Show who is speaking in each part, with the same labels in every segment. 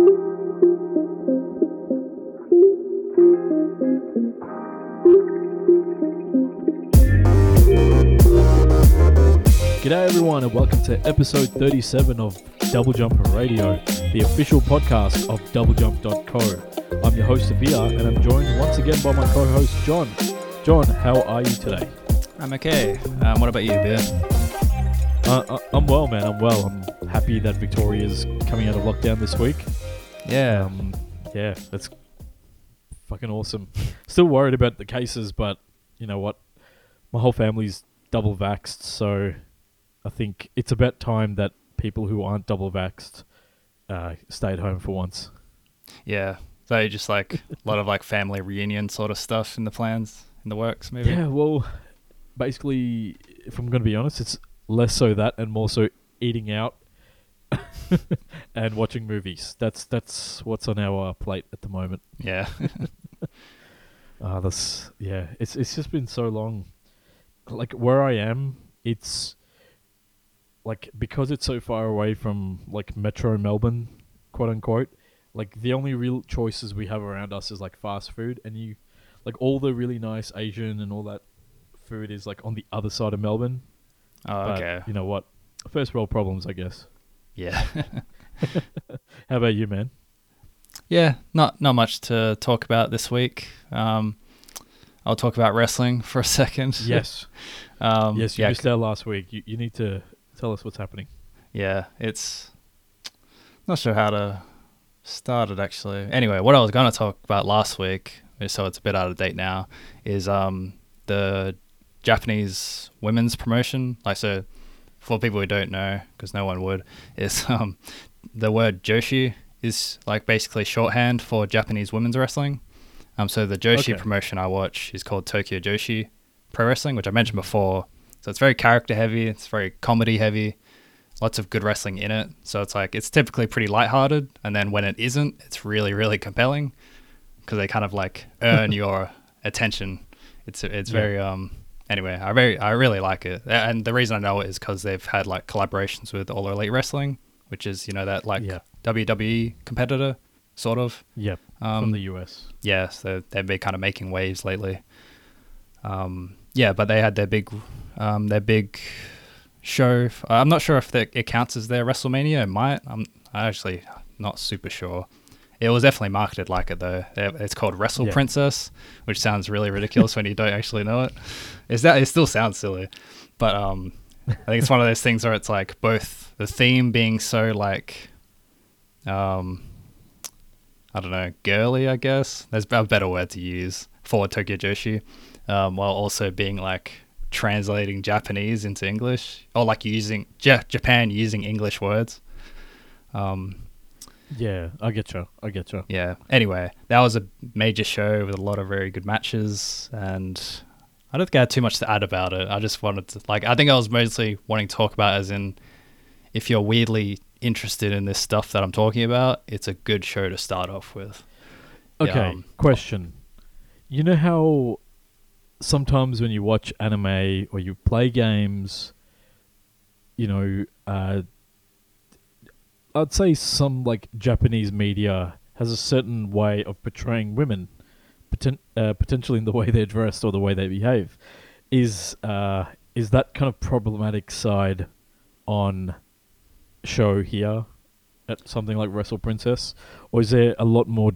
Speaker 1: G'day everyone and welcome to episode 37 of Double Jumper Radio, the official podcast of doublejump.co. I'm your host Avia and I'm joined once again by my co-host John. John, how are you today?
Speaker 2: I'm okay. Um, what about you, Beer?
Speaker 1: Uh, uh, I'm well, man. I'm well. I'm happy that Victoria's coming out of lockdown this week.
Speaker 2: Yeah.
Speaker 1: Um, yeah, that's fucking awesome. Still worried about the cases, but you know what? My whole family's double vaxxed, so I think it's about time that people who aren't double vaxxed uh, stay at home for once.
Speaker 2: Yeah. So just like a lot of like family reunion sort of stuff in the plans, in the works, maybe.
Speaker 1: Yeah, well, basically, if I'm going to be honest, it's less so that and more so eating out and watching movies. That's that's what's on our plate at the moment.
Speaker 2: Yeah.
Speaker 1: Uh, this yeah, it's it's just been so long. Like where I am, it's like because it's so far away from like Metro Melbourne, quote unquote. Like the only real choices we have around us is like fast food, and you like all the really nice Asian and all that food is like on the other side of Melbourne.
Speaker 2: oh,
Speaker 1: But
Speaker 2: okay.
Speaker 1: you know what? First world problems, I guess.
Speaker 2: Yeah.
Speaker 1: How about you, man?
Speaker 2: yeah. Not not much to talk about this week. Um, I'll talk about wrestling for a second.
Speaker 1: Yes,
Speaker 2: um,
Speaker 1: yes, you
Speaker 2: yeah,
Speaker 1: missed out last week. You you need to tell us what's happening.
Speaker 2: Yeah, it's not sure how to start it actually. Anyway, what I was going to talk about last week, so it's a bit out of date now, is um the Japanese women's promotion. Like so, for people who don't know, because no one would, is um the word Joshi is like basically shorthand for Japanese women's wrestling. Um, so the Joshi
Speaker 1: Okay.
Speaker 2: promotion I watch is called Tokyo Joshi Pro Wrestling, which I mentioned before. So it's very character heavy. It's very comedy heavy lots of good wrestling in it. So it's like it's typically pretty lighthearted, and then when it isn't, it's really really compelling because they kind of like earn your attention. It's it's
Speaker 1: Yeah.
Speaker 2: very um. Anyway, I very I really like it, and the reason I know it is because they've had like collaborations with All Elite Wrestling, which is you know that like. WWE competitor sort of.
Speaker 1: Yep,
Speaker 2: Um,
Speaker 1: from the US.
Speaker 2: yeah, so they've been kind of making waves lately. Um, yeah, but they had their big, um, their big show. I'm not sure if that it counts as their WrestleMania. It might. I'm I actually not super sure. It was definitely marketed like it though. It's called Wrestle
Speaker 1: Yeah.
Speaker 2: Princess, which sounds really ridiculous when you don't actually know it. Is that it still sounds silly, but um, I think it's one of those things where it's like both the theme being so like, um, I don't know, girly, I guess. There's a better word to use for Tokyo Joshi, um, while also being like translating Japanese into English, or like using ja- Japan using English words. Um,
Speaker 1: Yeah, I get you. I get you.
Speaker 2: yeah. Anyway, that was a major show with a lot of very good matches, and I don't think I had too much to add about it. I just wanted to like. I think I was mostly wanting to talk about as in, if you're weirdly interested in this stuff that I'm talking about, it's a good show to start off with. Yeah,
Speaker 1: Okay,
Speaker 2: um,
Speaker 1: question. You know how sometimes when you watch anime or you play games, you know, uh, I'd say some like Japanese media has a certain way of portraying women, poten- uh, potentially in the way they're dressed or the way they behave. Is uh, is that kind of problematic side on show here at something like Wrestle Princess, or is there a lot more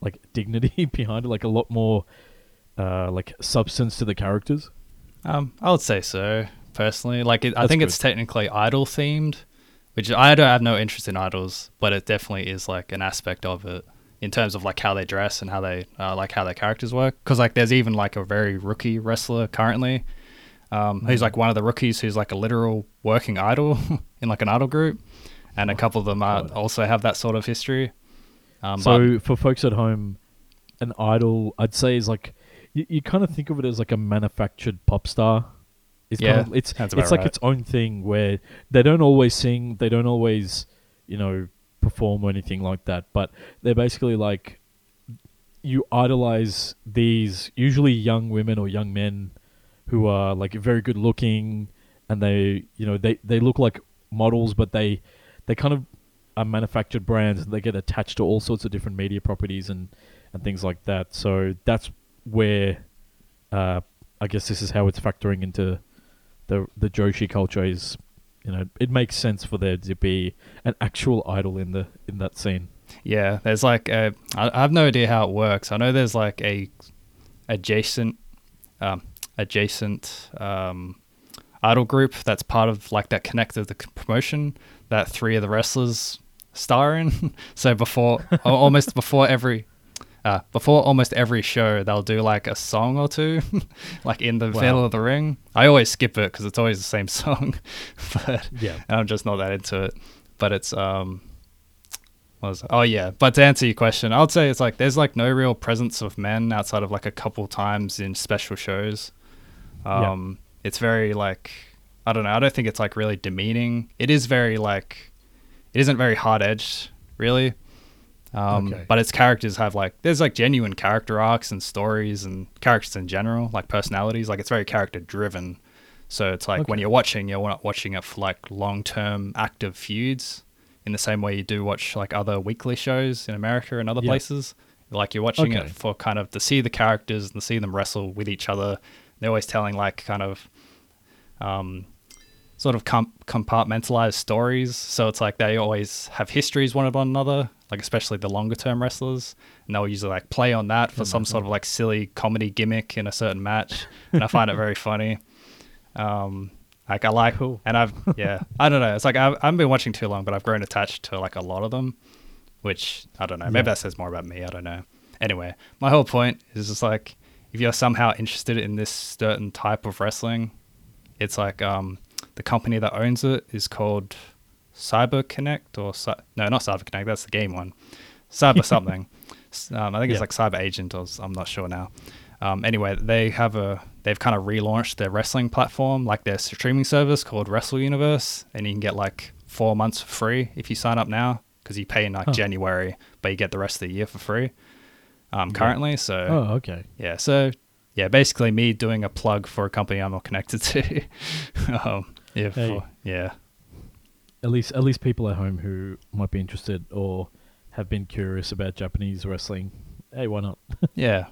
Speaker 1: like dignity behind it, like a lot more uh, like substance to the characters?
Speaker 2: Um, I would say so personally. Like, it, I think
Speaker 1: good.
Speaker 2: it's technically idol themed, which I don't have no interest in idols, but it definitely is like an aspect of it in terms of like how they dress and how they uh, like how their characters work. Because like, there's even like a very rookie wrestler currently, um, who's
Speaker 1: Mhm.
Speaker 2: like one of the rookies who's like a literal working idol in like an idol group, and a
Speaker 1: Oh,
Speaker 2: couple of them uh,
Speaker 1: God.
Speaker 2: also have that sort of history. Um,
Speaker 1: so for folks at home, an idol, I'd say, is like you, you kind of think of it as like a manufactured pop star. It's
Speaker 2: Yeah,
Speaker 1: kind of, it's it's like
Speaker 2: right.
Speaker 1: its own thing where they don't always sing, they don't always, you know, perform or anything like that. But they're basically like you idolize these usually young women or young men who are like very good looking and they you know they they look like models but they they kind of are manufactured brands and they get attached to all sorts of different media properties and and things like that. So that's where uh, I guess this is how it's factoring into the the Joshi culture is you know it makes sense for there to be an actual idol in the in that scene.
Speaker 2: Yeah, there's like a, I have no idea how it works. I know there's like a adjacent um, adjacent um, idol group that's part of like that connected the promotion that three of the wrestlers star in. so before almost before every uh, before almost every show, they'll do like a song or two, like in the
Speaker 1: Wow.
Speaker 2: middle of the ring. I always skip it because it's always the same song, but
Speaker 1: Yeah.
Speaker 2: I'm just not that into it. But it's um, what was it? oh yeah. But to answer your question, I would say it's like there's like no real presence of men outside of like a couple times in special shows.
Speaker 1: Yeah.
Speaker 2: Um, it's very like I don't know. I don't think it's like really demeaning. It is very like it isn't very hard edged really. Um,
Speaker 1: Okay.
Speaker 2: But its characters have like there's like genuine character arcs and stories and characters in general, like personalities. Like it's very character driven. So it's like when you're watching, you're not watching it for like long term active feuds in the same way you do watch like other weekly shows in America and other
Speaker 1: Yeah.
Speaker 2: places. Like you're watching
Speaker 1: Okay.
Speaker 2: it for kind of to see the characters and to see them wrestle with each other. They're always telling like kind of um, sort of com- compartmentalized stories. So it's like they always have histories one of one another, like especially the longer term wrestlers, and they'll usually like play on that for some sort of like silly comedy gimmick in a certain match, and I find it very funny. Um, like I like,
Speaker 1: Cool.
Speaker 2: and I've yeah, I don't know. It's like I've, I haven't been watching too long, but I've grown attached to like a lot of them, which I don't know. Maybe
Speaker 1: Yeah.
Speaker 2: that says more about me. I don't know. Anyway, my whole point is just like if you're somehow interested in this certain type of wrestling, it's like um, the company that owns it is called Cyber Connect or no, not Cyber Connect. That's the game one. Cyber something. Um, I think it's
Speaker 1: Yeah.
Speaker 2: like Cyber Agent or I'm not sure now. Um, anyway, they have a they've kind of relaunched their wrestling platform, like their streaming service called Wrestle Universe, and you can get like four months for free if you sign up now because you pay in like
Speaker 1: Huh.
Speaker 2: January, but you get the rest of the year for free. Um,
Speaker 1: Yeah.
Speaker 2: currently, so
Speaker 1: Oh, okay.
Speaker 2: yeah, so yeah, basically me doing a plug for a company I'm not connected to. um, yeah,
Speaker 1: Hey.
Speaker 2: for- yeah,
Speaker 1: At least at least people at home who might be interested or have been curious about Japanese wrestling. Hey, why not?
Speaker 2: yeah,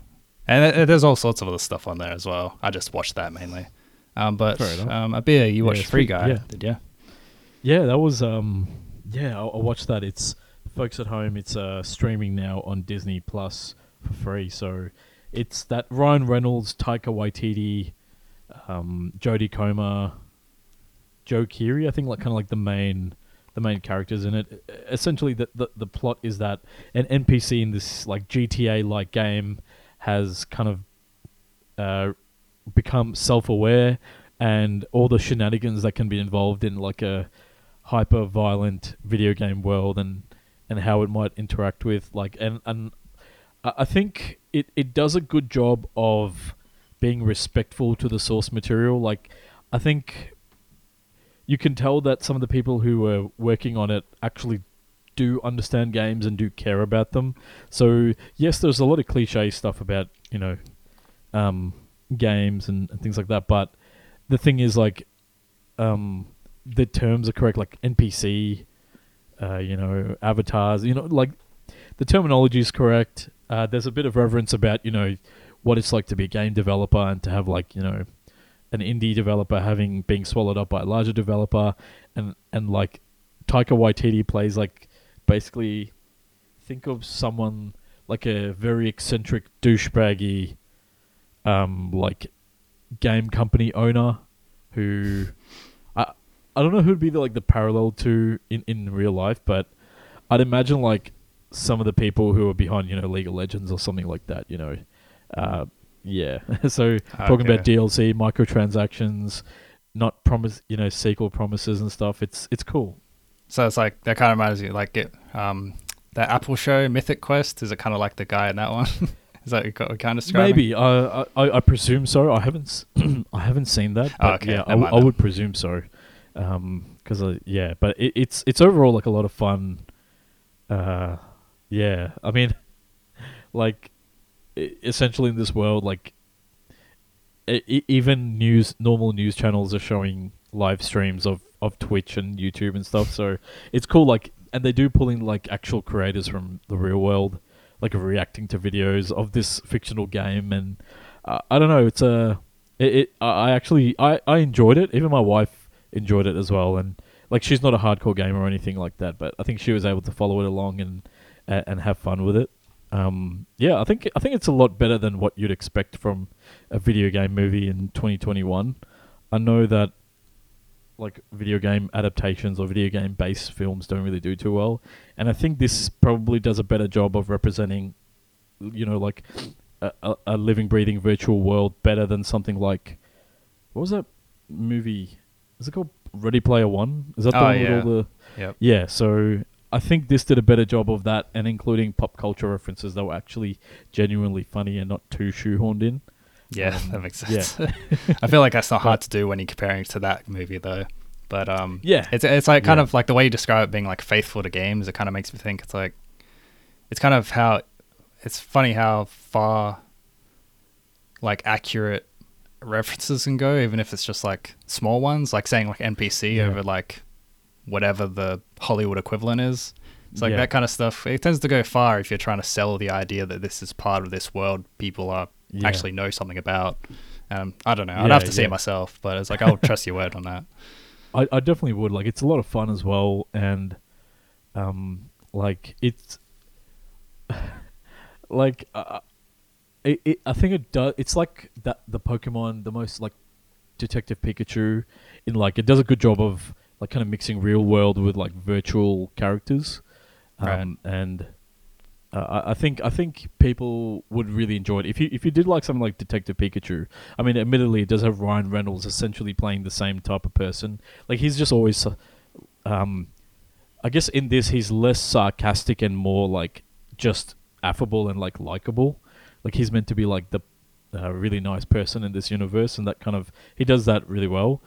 Speaker 2: and th- there's all sorts of other stuff on there as well. I just watched that mainly. Um, but um, a beer, you
Speaker 1: Yeah,
Speaker 2: watched Free Guy,
Speaker 1: yeah.
Speaker 2: did you?
Speaker 1: Yeah, that was um yeah, I, I watched that. It's folks at home, it's uh streaming now on Disney Plus for free. So it's that Ryan Reynolds, Taika Waititi, um, Jodie Comer, Joe Keery, I think like kind of like the main the main characters in it. Essentially the, the the plot is that an NPC in this like GTA like game has kind of uh become self-aware and all the shenanigans that can be involved in like a hyper violent video game world and and how it might interact with like and and I think it it does a good job of being respectful to the source material like I think you can tell that some of the people who were working on it actually do understand games and do care about them. So yes, there's a lot of cliche stuff about you know um, games and, and things like that, but the thing is like um, the terms are correct, like NPC, uh, you know, avatars, you know, like the terminology is correct. Uh, there's a bit of reverence about you know what it's like to be a game developer and to have like you know an indie developer having being swallowed up by a larger developer, and and like Taika Waititi plays like basically think of someone like a very eccentric douchebaggy um like game company owner who I I don't know who'd be the like the parallel to in in real life, but I'd imagine like some of the people who are behind you know League of Legends or something like that. You know, uh, yeah. so talking about DLC, microtransactions, not promise you know sequel promises and stuff. It's it's cool.
Speaker 2: So it's like that kind of reminds you like it, um, that Apple show Mythic Quest. Is it kind of like the guy in that one? is that what you kind of describing?
Speaker 1: Maybe uh, I I presume so. I haven't s- I haven't seen that.
Speaker 2: Oh,
Speaker 1: But
Speaker 2: okay,
Speaker 1: yeah, I,
Speaker 2: never
Speaker 1: w-
Speaker 2: mind
Speaker 1: I
Speaker 2: then.
Speaker 1: would presume so. Um, because uh, yeah, but it, it's it's overall like a lot of fun. Uh, yeah. I mean, like essentially in this world, like even news normal news channels are showing live streams of of Twitch and YouTube and stuff. So it's cool. Like and they do pull in like actual creators from the real world, like reacting to videos of this fictional game, and uh, I don't know. It's a it, it. I actually I I enjoyed it. Even my wife enjoyed it as well, and like she's not a hardcore gamer or anything like that, but I think she was able to follow it along and and have fun with it. Um, yeah, I think I think it's a lot better than what you'd expect from a video game movie in 2021. I know that like video game adaptations or video game based films don't really do too well, and I think this probably does a better job of representing, you know, like a, a, living, breathing virtual world better than something like what was that movie? Is it called Ready Player One? Is that the
Speaker 2: Oh,
Speaker 1: one
Speaker 2: yeah.
Speaker 1: with all the
Speaker 2: Yep.
Speaker 1: yeah, so I think this did a better job of that and including pop culture references that were actually genuinely funny and not too shoehorned in.
Speaker 2: Yeah,
Speaker 1: Um,
Speaker 2: that makes sense. yeah. I feel like that's not hard to do when you're comparing it to that movie, though. But um,
Speaker 1: Yeah.
Speaker 2: it's it's like kind
Speaker 1: Yeah.
Speaker 2: of like the way you describe it being like faithful to games. It kind of makes me think it's like it's kind of how it's funny how far like accurate references can go, even if it's just like small ones, like saying like NPC
Speaker 1: Yeah.
Speaker 2: over like whatever the Hollywood equivalent is. It's like
Speaker 1: Yeah.
Speaker 2: that kind of stuff. It tends to go far if you're trying to sell the idea that this is part of this world people are
Speaker 1: Yeah.
Speaker 2: actually know something about. Um, I don't know. I'd
Speaker 1: Yeah,
Speaker 2: have to see it myself, but it's like I'll trust your word on that.
Speaker 1: I, I definitely would. Like, it's a lot of fun as well, and um, like it's like uh, it, it. I think it does. It's like that the Pokemon, the most like Detective Pikachu, in like it does a good job of like kind of mixing real world with like virtual characters, um, and. Uh, I think I think people would really enjoy it if you if you did like something like Detective Pikachu. I mean, admittedly, it does have Ryan Reynolds essentially playing the same type of person. Like he's just always, um, I guess in this he's less sarcastic and more like just affable and like likable. Like he's meant to be like the uh, really nice person in this universe, and that kind of he does that really well.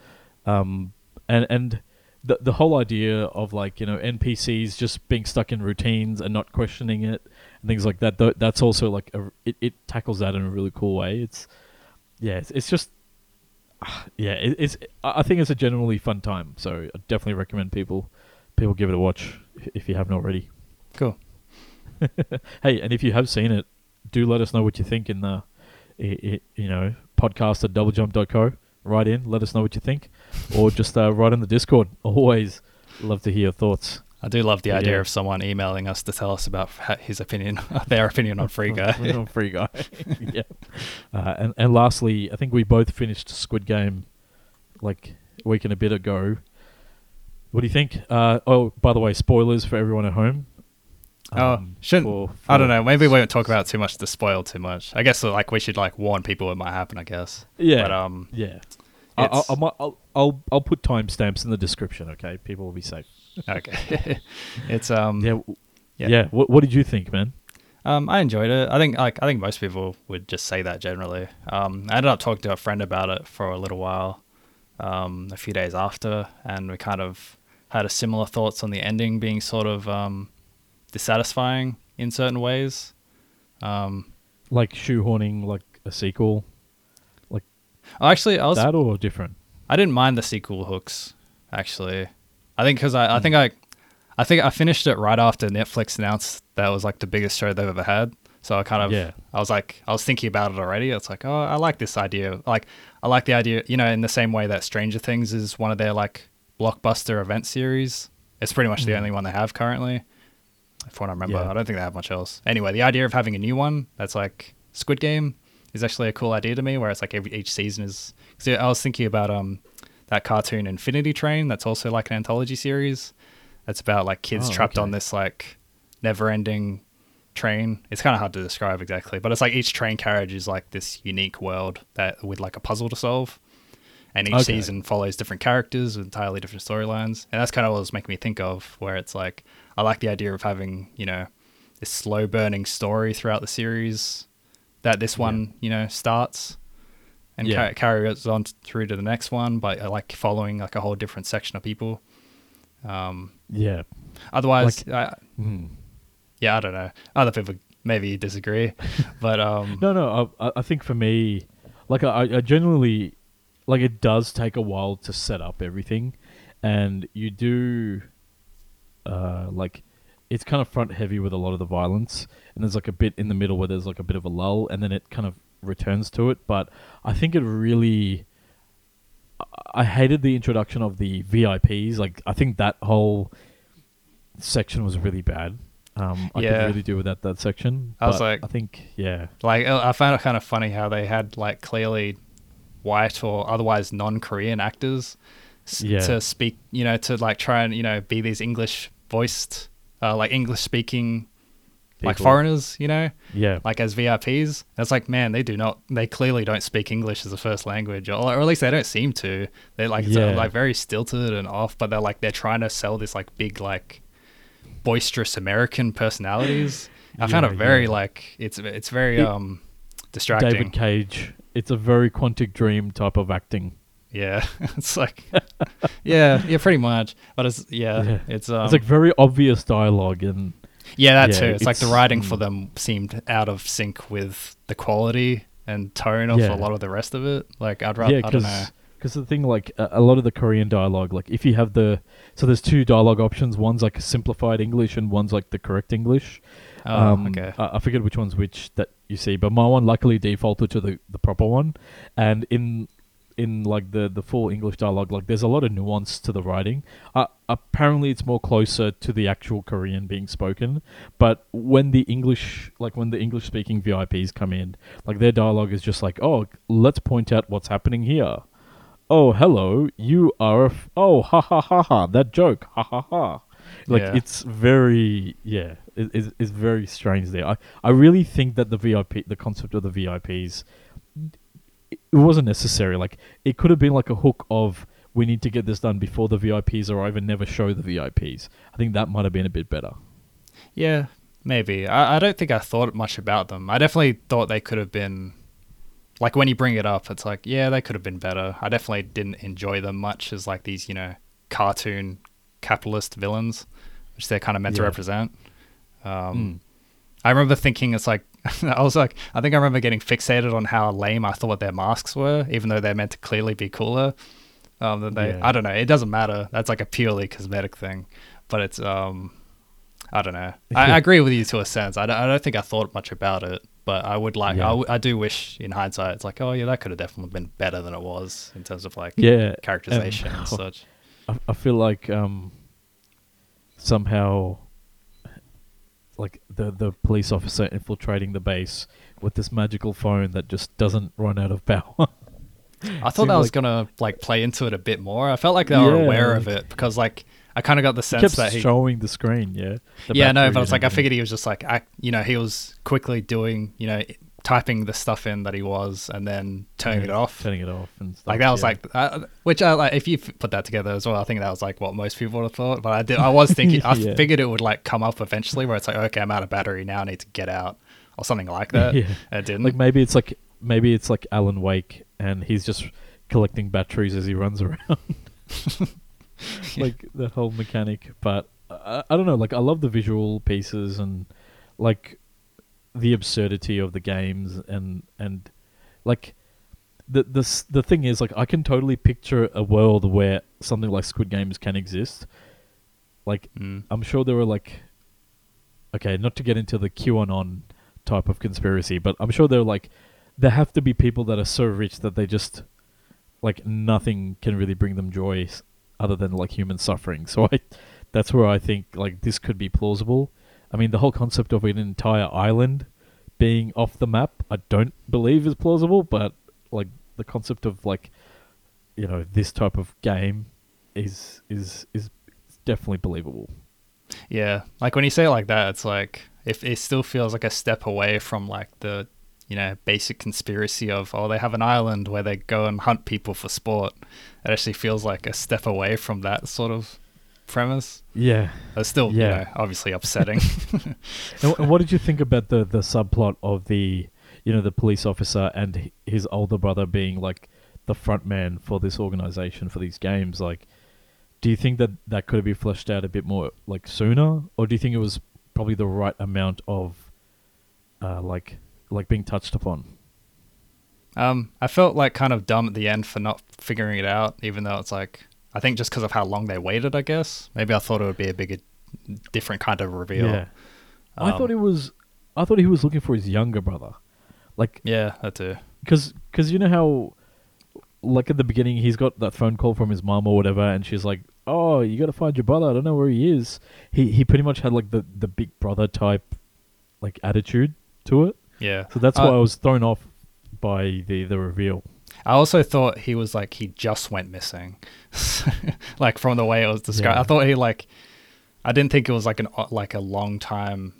Speaker 1: Um, and and the the whole idea of like you know NPCs just being stuck in routines and not questioning it and things like that. th- That's also like a, it it tackles that in a really cool way. It's yeah, it's, it's just yeah, it, it's I think it's a generally fun time. So I definitely recommend people people give it a watch if- you haven't already.
Speaker 2: Cool.
Speaker 1: Hey, and if you have seen it, do let us know what you think in the i i you know podcast at doublejump.co. Write in, let us know what you think, or just uh, write in the Discord. Always love to hear your thoughts.
Speaker 2: I do love the idea
Speaker 1: yeah.
Speaker 2: of someone emailing us to tell us about his opinion, their opinion on Free Guy.
Speaker 1: on Free Guy. yeah. Uh, and and lastly, I think we both finished Squid Game like a week and a bit ago. What do you think? Uh, oh, by the way, spoilers for everyone at home.
Speaker 2: Oh, shouldn't-
Speaker 1: for-
Speaker 2: I don't know. Maybe we won't talk about too much to spoil too much. I guess like we should like warn people it might happen. I guess.
Speaker 1: Yeah.
Speaker 2: But um,
Speaker 1: yeah. I, I,
Speaker 2: it's-
Speaker 1: I might, I'll, I'll I'll put timestamps in the description. Okay, people will be safe.
Speaker 2: okay. it's um.
Speaker 1: yeah,
Speaker 2: yeah.
Speaker 1: yeah. What What did you think, man?
Speaker 2: Um, I enjoyed it. I think like I think most people would just say that generally. Um, I ended up talking to a friend about it for a little while, um, a few days after, and we kind of had a similar thoughts on the ending being sort of um, dissatisfying in certain ways. Um,
Speaker 1: Like shoehorning like a sequel, like
Speaker 2: actually, I was
Speaker 1: that or different?
Speaker 2: I didn't mind the sequel hooks. Actually, I think because I, I think I, I think I finished it right after Netflix announced that was like the biggest show they've ever had. So I kind of,
Speaker 1: Yeah.
Speaker 2: I was like, I was thinking about it already. It's like, oh, I like this idea. Like, I like the idea, you know, in the same way that Stranger Things is one of their like blockbuster event series. It's pretty much the
Speaker 1: Mhm.
Speaker 2: only one they have currently. If one I remember,
Speaker 1: Yeah.
Speaker 2: I don't think they have much else. Anyway, the idea of having a new one that's like Squid Game is actually a cool idea to me. Where it's like every each season is. Cause I was thinking about um that cartoon Infinity Train. That's also like an anthology series. That's about like kids
Speaker 1: Oh,
Speaker 2: trapped on this like never-ending train. It's kind of hard to describe exactly, but it's like each train carriage is like this unique world that with like a puzzle to solve. And each
Speaker 1: Okay.
Speaker 2: season follows different characters with entirely different storylines. And that's kind of what was making me think of, where it's like, I like the idea of having, you know, this slow burning story throughout the series that this
Speaker 1: Yeah.
Speaker 2: one, you know, starts and
Speaker 1: Yeah.
Speaker 2: ca- carries on through to the next one, but uh, like following like a whole different section of people. Um,
Speaker 1: Yeah.
Speaker 2: otherwise, I,
Speaker 1: Hmm.
Speaker 2: yeah, I don't know. Other people maybe disagree, but um,
Speaker 1: No, no. I, I think for me, like I, I genuinely, like it does take a while to set up everything, and you do. Uh, like it's kind of front heavy with a lot of the violence, and there's like a bit in the middle where there's like a bit of a lull, and then it kind of returns to it. But I think it really, I- hated the introduction of the VIPs. Like I think that whole section was really bad. Um, I
Speaker 2: Yeah.
Speaker 1: could really do without that section.
Speaker 2: I was like-
Speaker 1: I think yeah,
Speaker 2: Like I found it kind of funny how they had like clearly white or otherwise non-Korean actors
Speaker 1: Yeah.
Speaker 2: to speak, you know, to like try and you know be these English voiced, uh, like English speaking, like foreigners, you know,
Speaker 1: yeah,
Speaker 2: like as VIPs. It's like man, they do not, they clearly don't speak English as a first language, or, or at least they don't seem to. They're like it's,
Speaker 1: Yeah.
Speaker 2: like very stilted and off, but they're like they're trying to sell this like big like boisterous American personalities. I found it very
Speaker 1: yeah.
Speaker 2: like it's it's very
Speaker 1: It-
Speaker 2: um distracting.
Speaker 1: David Cage. It's a very Quantic Dream type of acting.
Speaker 2: Yeah, it's like yeah, yeah, pretty much. But it's yeah,
Speaker 1: Yeah.
Speaker 2: it's um
Speaker 1: it's like very obvious dialogue and
Speaker 2: yeah, that
Speaker 1: yeah,
Speaker 2: too. It's, like the
Speaker 1: it's-
Speaker 2: writing for
Speaker 1: mm.
Speaker 2: them seemed out of sync with the quality and tone of
Speaker 1: Yeah.
Speaker 2: a lot of the rest of it. Like I'd rather
Speaker 1: yeah,
Speaker 2: I don't know.
Speaker 1: because the thing like a, a lot of the Korean dialogue, like if you have the so there's two dialogue options. One's like simplified English and one's like the correct English.
Speaker 2: Oh,
Speaker 1: um,
Speaker 2: okay.
Speaker 1: I, I forget which one's which that you see, but my one luckily defaulted to the, the proper one, and in in like the the full English dialogue, like there's a lot of nuance to the writing. Uh, apparently, it's more closer to the actual Korean being spoken, but when the English like when the English speaking VIPs come in, like their dialogue is just like, oh, let's point out what's happening here. Oh, hello, you are a f- oh ha ha ha ha that joke ha ha ha. Like
Speaker 2: Yeah.
Speaker 1: it's very yeah, it, it's, it's very strange there. I, I really think that the VIP, the concept of the VIPs, it wasn't necessary. Like it could have been like a hook of we need to get this done before the VIPs or even never show the VIPs. I think that might have been a bit better.
Speaker 2: Yeah, maybe. I, I don't think I thought much about them. I definitely thought they could have been like when you bring it up, it's like, yeah, they could have been better. I definitely didn't enjoy them much as like these, you know, cartoon capitalist villains, which they're kind of meant to represent. Um,
Speaker 1: Mm.
Speaker 2: I remember thinking it's like I was like I think I remember getting fixated on how lame I thought their masks were, even though they're meant to clearly be cooler. Um, that they
Speaker 1: Yeah.
Speaker 2: I don't know. It doesn't matter. That's like a purely cosmetic thing, but it's um I don't know. I, I agree with you to a sense. I don't, I don't think I thought much about it, but I would like.
Speaker 1: Yeah.
Speaker 2: I, w- I do wish, in hindsight, it's like, oh yeah, that could have definitely been better than it was in terms of like
Speaker 1: Yeah,
Speaker 2: characterization and
Speaker 1: and-
Speaker 2: such.
Speaker 1: I, I feel like um, somehow, like the the police officer infiltrating the base with this magical phone that just doesn't run out of power.
Speaker 2: I thought that was
Speaker 1: like-
Speaker 2: gonna like play into it a bit more. I felt like they were aware
Speaker 1: like-
Speaker 2: of it because like I kind of got the
Speaker 1: He
Speaker 2: sense that he.
Speaker 1: showing the screen. Yeah. the
Speaker 2: yeah, no, but it's like I figured he was just like, I, you know, he was quickly doing, you know, typing the stuff in that he was and then turning it off.
Speaker 1: turning it off, and stuff,
Speaker 2: Like that was
Speaker 1: yeah.
Speaker 2: like, uh, which I like. If you put that together as well, I think that was like what most people would have thought. But I did, I was thinking, I
Speaker 1: Yeah.
Speaker 2: figured it would like come up eventually, where it's like, okay, I'm out of battery now, I need to get out, or something like that.
Speaker 1: Yeah.
Speaker 2: And it didn't.
Speaker 1: like maybe it's like maybe it's like Alan Wake, and he's just collecting batteries as he runs around. like the whole mechanic, but I, I don't know. Like I love the visual pieces and like the absurdity of the games and and like the the the thing is like I can totally picture a world where something like Squid Games can exist. Like
Speaker 2: Mm.
Speaker 1: I'm sure there were like, okay, not to get into the QAnon type of conspiracy, but I'm sure there are like, there have to be people that are so rich that they just, like, nothing can really bring them joy other than like human suffering. So I, that's where I think like this could be plausible. I mean, the whole concept of an entire island being off the map, I don't believe is plausible, but like the concept of like, you know, this type of game is is is definitely believable.
Speaker 2: Yeah, like when you say it like that, it's like if it still feels like a step away from like the you know basic conspiracy of oh they have an island where they go and hunt people for sport. It actually feels like a step away from that sort of premise.
Speaker 1: Yeah.
Speaker 2: It's still you
Speaker 1: Yeah.
Speaker 2: know obviously upsetting.
Speaker 1: and, and what did you think about the the subplot of the you know the police officer and his older brother being like the front man for this organization for these games like do you think that that could have been fleshed out a bit more like sooner or do you think it was probably the right amount of uh like like being touched upon
Speaker 2: Um, I felt like kind of dumb at the end for not figuring it out, even though it's like I think just because of how long they waited. I guess maybe I thought it would be a bigger, different kind of reveal.
Speaker 1: Yeah. I
Speaker 2: Um,
Speaker 1: thought he was. I thought he was looking for his younger brother, like
Speaker 2: Yeah, that too.
Speaker 1: because because you know how, like at the beginning, he's got that phone call from his mom or whatever, and she's like, "Oh, you got to find your brother. I don't know where he is." He he pretty much had like the the big brother type, like attitude to it.
Speaker 2: Yeah.
Speaker 1: So that's
Speaker 2: Uh,
Speaker 1: why I was thrown off by the the reveal.
Speaker 2: I also thought he was like he just went missing, like from the way it was described.
Speaker 1: Yeah.
Speaker 2: I thought he like, I didn't think it was like an uh, like a long time,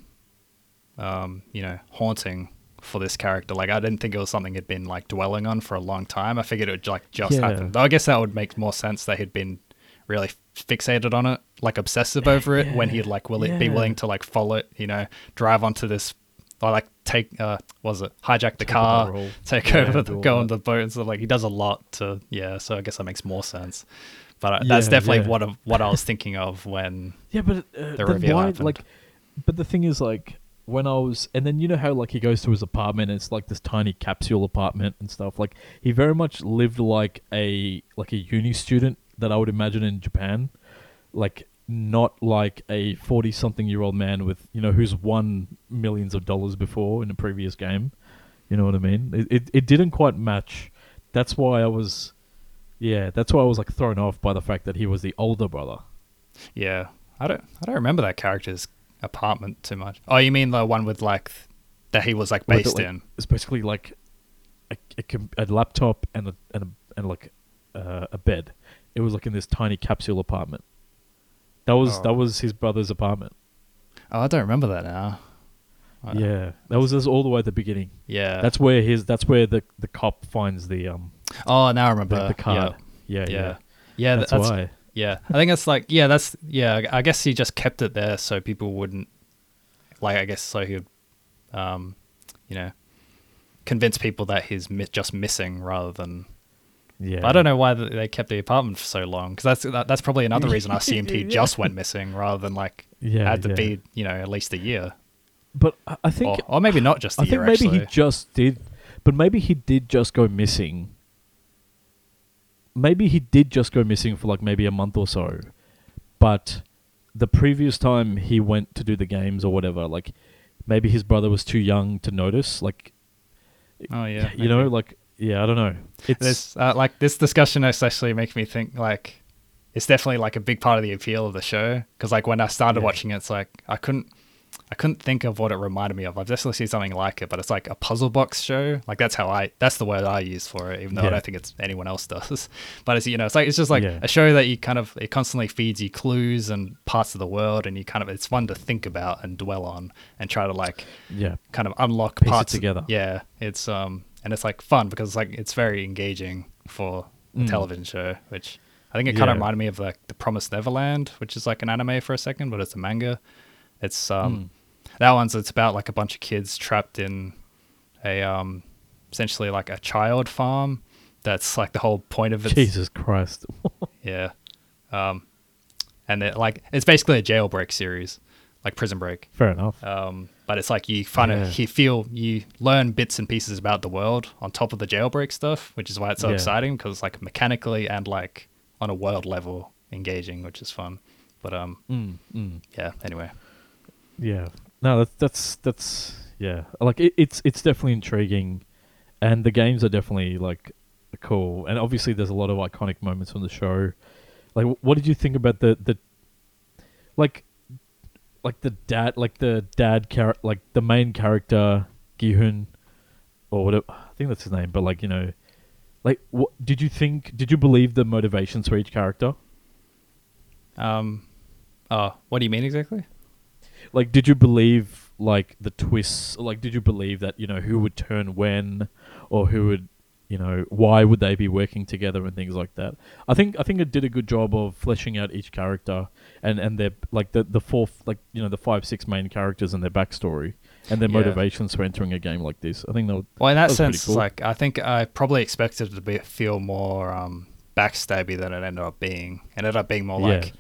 Speaker 2: um, you know, haunting for this character. Like I didn't think it was something he'd been like dwelling on for a long time. I figured it would like just
Speaker 1: Yeah.
Speaker 2: happen. Though I guess that would make more sense that he'd been really fixated on it, like obsessive over it, when he'd like will it be willing to like follow it, you know, drive onto this or like take uh what was it hijack the
Speaker 1: Take
Speaker 2: car
Speaker 1: the
Speaker 2: take
Speaker 1: Yeah,
Speaker 2: over the go on the boat and stuff like he does a lot to yeah so i guess that makes more sense but uh, that's
Speaker 1: Yeah,
Speaker 2: definitely
Speaker 1: yeah.
Speaker 2: what of what i was thinking of when
Speaker 1: Yeah, but uh,
Speaker 2: The reveal
Speaker 1: why,
Speaker 2: happened.
Speaker 1: like, but the thing is, like, when I was, and then you know how like he goes to his apartment, and it's like this tiny capsule apartment and stuff. Like, he very much lived like a like a uni student that I would imagine in Japan, like not like a forty something year old man with you know who's won millions of dollars before in a previous game. You know what I mean? It it, it didn't quite match. That's why I was. Yeah, that's why I was like thrown off by the fact that he was the older brother.
Speaker 2: yeah i don't i don't remember that character's apartment too much oh you mean the one with like th- that he was like
Speaker 1: Like,
Speaker 2: based
Speaker 1: like,
Speaker 2: in
Speaker 1: It's basically like a, a, a laptop and a and a, and like uh, a bed. It was like in this tiny capsule apartment. That was
Speaker 2: Oh.
Speaker 1: that was his brother's apartment.
Speaker 2: oh i don't remember that now
Speaker 1: yeah, that was all the way at the beginning.
Speaker 2: yeah
Speaker 1: That's where his. That's where the the cop finds the um
Speaker 2: oh now i
Speaker 1: the,
Speaker 2: remember
Speaker 1: the card. Yeah,
Speaker 2: yeah
Speaker 1: yeah.
Speaker 2: yeah, yeah
Speaker 1: That's,
Speaker 2: that's,
Speaker 1: why.
Speaker 2: Yeah, I think it's like yeah, that's yeah. I guess he just kept it there so people wouldn't like. I guess so he would, um, you know, convince people that he's mi- just missing rather than.
Speaker 1: Yeah,
Speaker 2: I don't know why they kept the apartment for so long because that's that, that's probably another reason I assumed he
Speaker 1: Yeah.
Speaker 2: just went missing rather than like
Speaker 1: Yeah,
Speaker 2: had to
Speaker 1: yeah.
Speaker 2: be you know at least a year
Speaker 1: But I, I think
Speaker 2: or, or maybe not just a
Speaker 1: I think
Speaker 2: year.
Speaker 1: maybe
Speaker 2: actually.
Speaker 1: he just did, but maybe he did just go missing. Maybe he did just go missing for like maybe a month or so, but the previous time he went to do the games or whatever, like maybe his brother was too young to notice. Like,
Speaker 2: oh yeah,
Speaker 1: you know, like yeah, I don't know. It's
Speaker 2: this uh, like this discussion especially makes me think like it's definitely like a big part of the appeal of the show because like when I started
Speaker 1: Yeah.
Speaker 2: watching it, it's like I couldn't I couldn't think of what it reminded me of. I've definitely seen something like it, but it's like a puzzle box show. Like that's how I that's the word I use for it, even though I don't think it's anyone else does. But it's you know it's like it's just like
Speaker 1: Yeah.
Speaker 2: a show that you kind of it constantly feeds you clues and parts of the world, and you kind of it's fun to think about and dwell on and try to like
Speaker 1: yeah,
Speaker 2: kind of unlock
Speaker 1: Piece it
Speaker 2: parts
Speaker 1: together.
Speaker 2: yeah, it's um and it's like fun because it's like it's very engaging for a
Speaker 1: Mm.
Speaker 2: television show, which I think it kind
Speaker 1: Yeah.
Speaker 2: of reminded me of like the Promised Neverland, which is like an anime for a second, but it's a manga. It's um
Speaker 1: Mm.
Speaker 2: that one's it's about like a bunch of kids trapped in a um essentially like a child farm. That's like the whole point of it.
Speaker 1: Jesus Christ.
Speaker 2: Yeah. Um and it like it's basically a jailbreak series, like Prison Break.
Speaker 1: Fair enough.
Speaker 2: Um, but it's like you kind
Speaker 1: Yeah.
Speaker 2: of you feel you learn bits and pieces about the world on top of the jailbreak stuff, which is why it's so
Speaker 1: Yeah.
Speaker 2: exciting because it's like mechanically and like on a world level engaging, which is fun. But um,
Speaker 1: Mm, mm.
Speaker 2: yeah. Anyway,
Speaker 1: Yeah. No, that's that's that's yeah. Like it, it's it's definitely intriguing, and the games are definitely like cool. And obviously, there's a lot of iconic moments from the show. Like, what did you think about the the like like the dad like the dad character like the main character Gihun or whatever I think that's his name. But like you know, like what did you think? Did you believe the motivations for each character?
Speaker 2: um, oh, what do you mean exactly?
Speaker 1: like did you believe like the twists like did you believe that you know who would turn when or who would you know why would they be working together and things like that i think i think it did a good job of fleshing out each character and and their like the the four like you know the five six main characters and their backstory and their
Speaker 2: Yeah.
Speaker 1: motivations for entering a game like this i think that would,
Speaker 2: Well, in that,
Speaker 1: That
Speaker 2: sense,
Speaker 1: cool.
Speaker 2: like I think I probably expected it to be feel more um backstabby than it ended up being. It ended up being more
Speaker 1: Yeah.
Speaker 2: like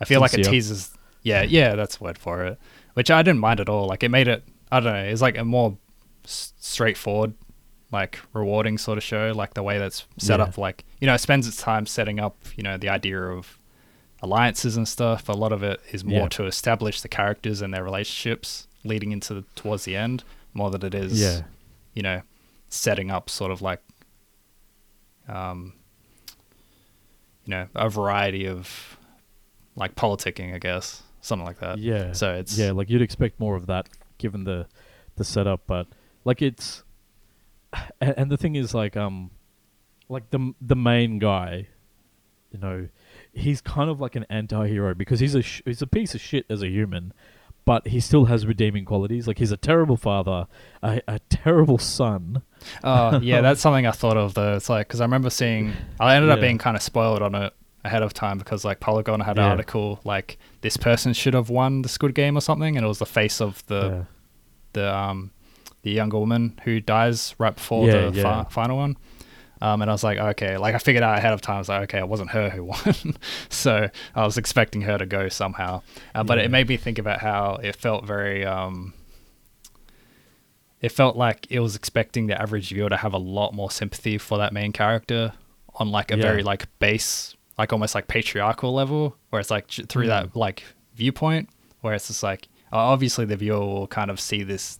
Speaker 2: I feel like it teases. Yeah, yeah, that's word for it. Which I didn't mind at all. Like it made it. I don't know. It's like a more s- straightforward, like rewarding sort of show. Like the way that's set
Speaker 1: Yeah.
Speaker 2: up. Like you know, it spends its time setting up. You know, the idea of alliances and stuff. A lot of it is more
Speaker 1: Yeah.
Speaker 2: to establish the characters and their relationships leading into the, towards the end, more than it is,
Speaker 1: Yeah.
Speaker 2: you know, setting up sort of like, um, you know, a variety of like politicking, I guess, something like that.
Speaker 1: Yeah.
Speaker 2: So it's
Speaker 1: yeah, like you'd expect more of that given the the setup, but like it's and, and the thing is like um like the the main guy, you know, he's kind of like an anti-hero because he's a sh- he's a piece of shit as a human, but he still has redeeming qualities. Like he's a terrible father, a, a terrible son.
Speaker 2: Oh, yeah, that's something I thought of though. It's like because I remember seeing, I ended up being kind of spoiled on it ahead of time because like Polygon had an
Speaker 1: Yeah.
Speaker 2: article like this person should have won the Squid Game or something, and it was the face of the
Speaker 1: Yeah.
Speaker 2: the um the younger woman who dies right before
Speaker 1: Yeah,
Speaker 2: the
Speaker 1: yeah.
Speaker 2: fi- final one. Um, and I was like, okay, like I figured out ahead of time. I was like, okay, it wasn't her who won, so I was expecting her to go somehow. Uh, but
Speaker 1: Yeah.
Speaker 2: it made me think about how it felt very. Um, it felt like it was expecting the average viewer to have a lot more sympathy for that main character on like a
Speaker 1: Yeah.
Speaker 2: very like base, like almost like patriarchal level, where it's like through
Speaker 1: Mm.
Speaker 2: that like viewpoint, where it's just like obviously the viewer will kind of see this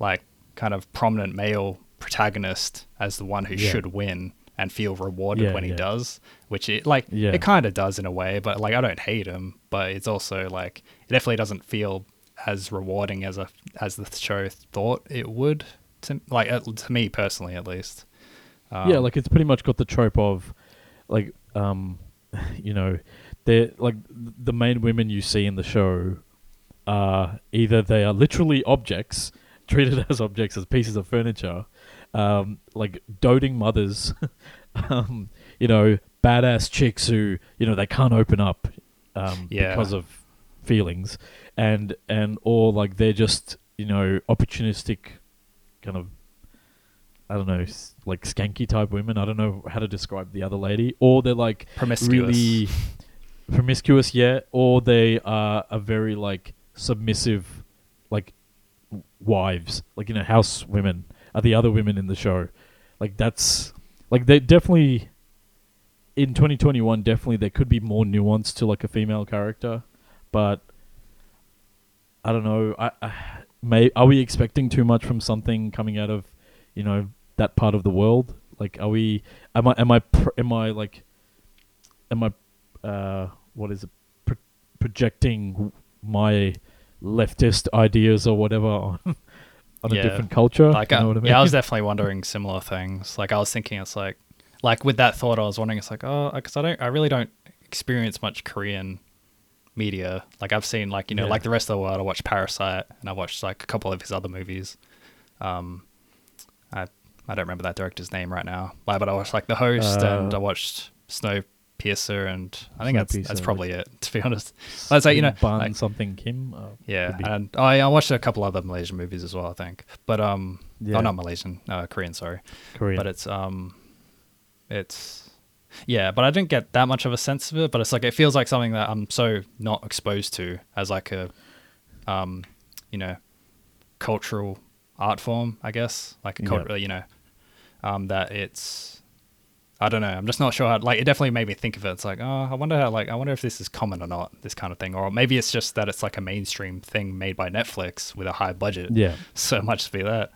Speaker 2: like kind of prominent male protagonist as the one who
Speaker 1: Yeah.
Speaker 2: should win and feel rewarded
Speaker 1: Yeah,
Speaker 2: when he
Speaker 1: yeah.
Speaker 2: does which it like it kind of does in a way but like i don't hate him but it's also like it definitely doesn't feel as rewarding as a as the show thought it would to like uh, to me personally at least um,
Speaker 1: yeah, like it's pretty much got the trope of, like, um, you know, they're like the main women you see in the show are either they are literally objects treated as objects as pieces of furniture, um, like doting mothers, um, you know, badass chicks who you know they can't open up, um,
Speaker 2: Yeah.
Speaker 1: because of feelings, and and or like they're just you know opportunistic, kind of I don't know, like skanky type women. I don't know how to describe the other lady. Or they're like
Speaker 2: promiscuous
Speaker 1: really promiscuous, yeah. Or they are a very like submissive, like wives, like you know, house women are the other women in the show. Like that's like they definitely in 2021. Definitely there could be more nuance to like a female character, but I don't know. I, I may are we expecting too much from something coming out of you know that part of the world? Like, are we? Am I? Am I? Pr- am I like? Am I? Uh, what is it? Pro- projecting my leftist ideas or whatever on on
Speaker 2: Yeah.
Speaker 1: a different culture.
Speaker 2: like
Speaker 1: you
Speaker 2: I,
Speaker 1: what I mean?
Speaker 2: yeah i was definitely wondering similar things like i was thinking it's like like with that thought i was wondering it's like oh because i don't i really don't experience much korean media like i've seen like you know
Speaker 1: Yeah.
Speaker 2: like the rest of the world i watched parasite and i watched like a couple of his other movies um i i don't remember that director's name right now but i watched like the host and
Speaker 1: Uh,
Speaker 2: i watched snowpiercer and i think that's that's probably it to be honest I'd say, you know, like-
Speaker 1: something Kim. Uh,
Speaker 2: yeah, and I, I watched a couple other Malaysian movies as well. I think, but um,
Speaker 1: Yeah.
Speaker 2: oh, not Malaysian, uh, Korean, sorry.
Speaker 1: Korean.
Speaker 2: But it's um, it's yeah, but I didn't get that much of a sense of it. But it's like it feels like something that I'm so not exposed to as like a, um, you know, cultural art form, I guess, like a cult, you know, um, that it's. I don't know. I'm just not sure. How, like, it definitely made me think of it. It's like, oh, I wonder how. Like, I wonder if this is common or not. This kind of thing, or maybe it's just that it's like a mainstream thing made by Netflix with a high budget.
Speaker 1: yeah,
Speaker 2: So much to be that.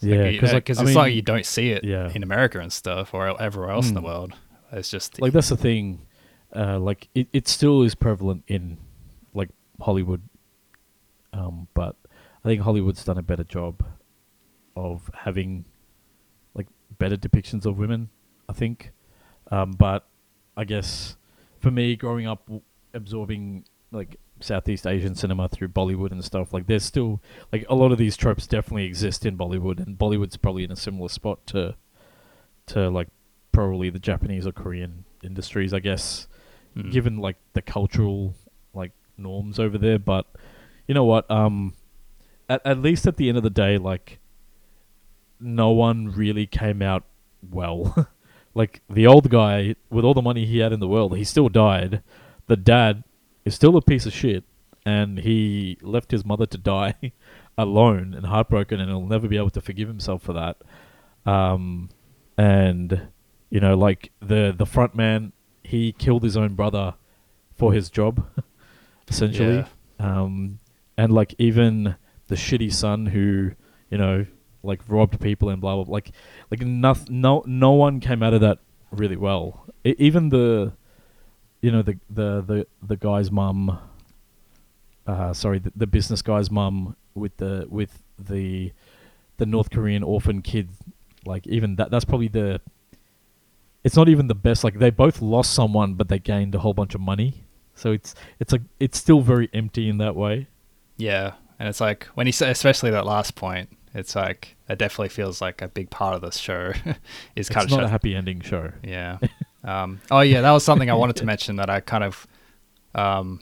Speaker 1: yeah,
Speaker 2: because
Speaker 1: like,
Speaker 2: it's
Speaker 1: mean,
Speaker 2: like you don't see it
Speaker 1: yeah.
Speaker 2: in America and stuff or everywhere else in the
Speaker 1: Mm.
Speaker 2: world. It's just
Speaker 1: like that's the thing. Uh, like it, it still is prevalent in like Hollywood, um, but I think Hollywood's done a better job of having better depictions of women. I think, um, but I guess for me, growing up w- absorbing like Southeast Asian cinema through Bollywood and stuff, like there's still like a lot of these tropes definitely exist in Bollywood, and Bollywood's probably in a similar spot to to like probably the Japanese or Korean industries, I guess,
Speaker 2: Mm.
Speaker 1: given like the cultural like norms over there. But you know what? Um, at at least at the end of the day, like no one really came out well. like the old guy with all the money he had in the world, he still died. The dad is still a piece of shit, and he left his mother to die alone and heartbroken, and he'll never be able to forgive himself for that. Um, and you know, like the the front man, he killed his own brother for his job, essentially.
Speaker 2: Yeah.
Speaker 1: Um, and like even the shitty son who you know like robbed people and blah blah. blah like like no no no one came out of that really well. I, even the you know the the the the guy's mum. Uh, sorry, the, the business guy's mum with the with the the North Korean orphan kid. Like even that that's probably the. It's not even the best. Like they both lost someone, but they gained a whole bunch of money. So it's it's like it's still very empty in that way.
Speaker 2: Yeah, and it's like when he especially that last point, it's like it definitely feels like a big part of this show is
Speaker 1: It's
Speaker 2: kind
Speaker 1: not
Speaker 2: of
Speaker 1: a happy ending show.
Speaker 2: yeah. um, oh yeah, that was something I wanted to mention that I kind of um,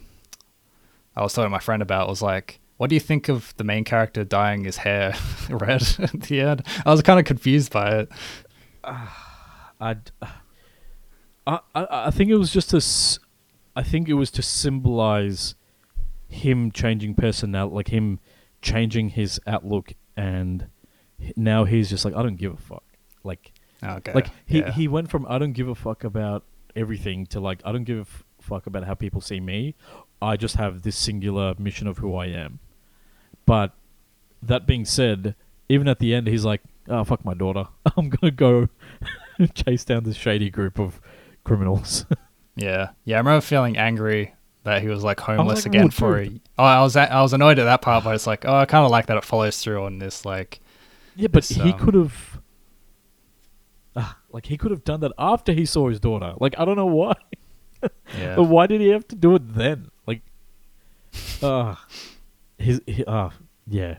Speaker 2: I was talking to my friend about. Was like, what do you think of the main character dyeing his hair red at the end? I was kind of confused by it.
Speaker 1: I, I I think it was just a, s- I think it was to symbolize him changing personality, like him changing his outlook, and now he's just like I don't give a fuck. Like
Speaker 2: Okay,
Speaker 1: like he
Speaker 2: yeah.
Speaker 1: he went from I don't give a fuck about everything to like I don't give a f- fuck about how people see me. I just have this singular mission of who I am. But that being said, even at the end, he's like, "Oh fuck my daughter. I'm gonna go chase down this shady group of criminals."
Speaker 2: Yeah, yeah. I remember feeling angry that he was like homeless
Speaker 1: like,
Speaker 2: again
Speaker 1: "Oh,
Speaker 2: for. A, oh, I was I was annoyed at that part, but it's like, oh, I kind of like that it follows through on this. Like,
Speaker 1: yeah, but
Speaker 2: This,
Speaker 1: he
Speaker 2: um,
Speaker 1: could have. Ah, like he could have done that after he saw his daughter. Like I don't know why.
Speaker 2: yeah,
Speaker 1: But why did he have to do it then? Like, uh, his, he, uh, yeah.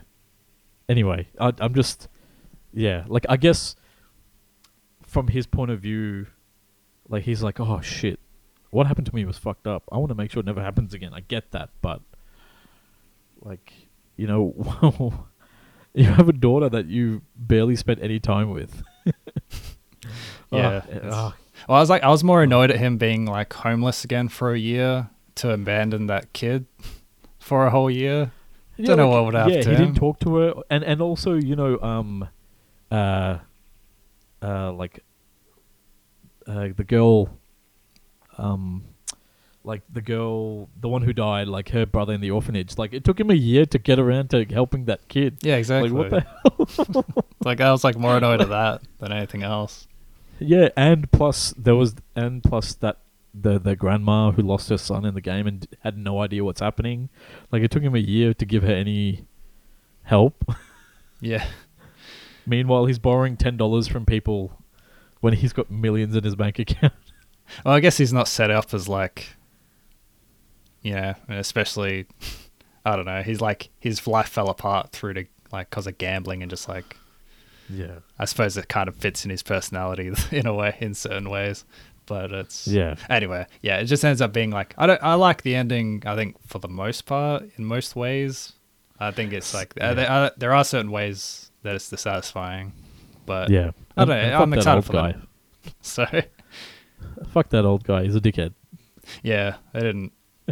Speaker 1: Anyway, I, I'm just, yeah, like, I guess from his point of view, like, he's like, oh shit, what happened to me was fucked up. I want to make sure it never happens again. I get that, but, like, you know, you have a daughter that you barely spent any time with.
Speaker 2: Yeah,
Speaker 1: Ah, ah,
Speaker 2: Well, I was like, I was more annoyed at him being like homeless again for a year to abandon that kid for a whole year.
Speaker 1: Yeah,
Speaker 2: Don't know what would happen
Speaker 1: Yeah, he
Speaker 2: him.
Speaker 1: didn't talk to her, and and also you know, um, uh, uh, like, uh, the girl, um, like the girl, the one who died, like her brother in the orphanage. Like it took him a year to get around to helping that kid.
Speaker 2: Yeah, exactly.
Speaker 1: Like what the hell?
Speaker 2: like I was like more annoyed at that than anything else.
Speaker 1: Yeah, and plus there was, and plus that the the grandma who lost her son in the game and had no idea what's happening. Like it took him a year to give her any help.
Speaker 2: Yeah,
Speaker 1: Meanwhile, he's borrowing ten dollars from people when he's got millions in his bank account.
Speaker 2: Well, I guess he's not set up as like, yeah, especially, I don't know. He's like his life fell apart through to like cause of gambling and just like
Speaker 1: Yeah,
Speaker 2: I suppose it kind of fits in his personality in a way, in certain ways. But it's
Speaker 1: yeah,
Speaker 2: anyway. Yeah, it just ends up being like I don't. I like the ending. I think for the most part, in most ways, I think it's like uh,
Speaker 1: Yeah.
Speaker 2: there, are, there are certain ways that it's dissatisfying, but
Speaker 1: yeah.
Speaker 2: I don't know, I'm
Speaker 1: that
Speaker 2: excited for
Speaker 1: guy.
Speaker 2: them. so
Speaker 1: Fuck that old guy. He's a dickhead.
Speaker 2: yeah, I didn't.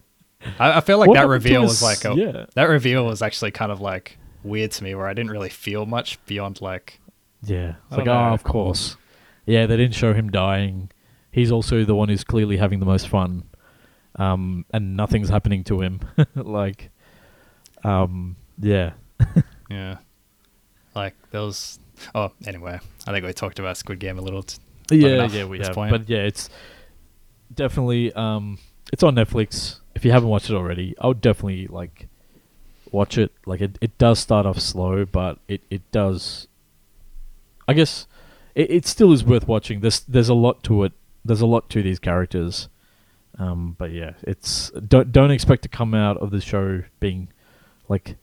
Speaker 2: I, I feel like that reveal was like a,
Speaker 1: yeah.
Speaker 2: that reveal was actually kind of like weird to me, where I didn't really feel much beyond like
Speaker 1: Yeah, it's like
Speaker 2: don't
Speaker 1: oh, of course. Yeah, they didn't show him dying. He's also the one who's clearly having the most fun, um, and nothing's happening to him. like, um, yeah,
Speaker 2: yeah, like there was. Oh, anyway, I think we talked about Squid Game a little. T-
Speaker 1: yeah,
Speaker 2: enough
Speaker 1: yeah, we have.
Speaker 2: point.
Speaker 1: But yeah, it's definitely um, it's on Netflix. If you haven't watched it already, I would definitely like watch it. Like it, it does start off slow, but it, it does. I guess it, it still is worth watching. There's there's a lot to it. There's a lot to these characters. Um, but yeah, it's don't don't expect to come out of the show being like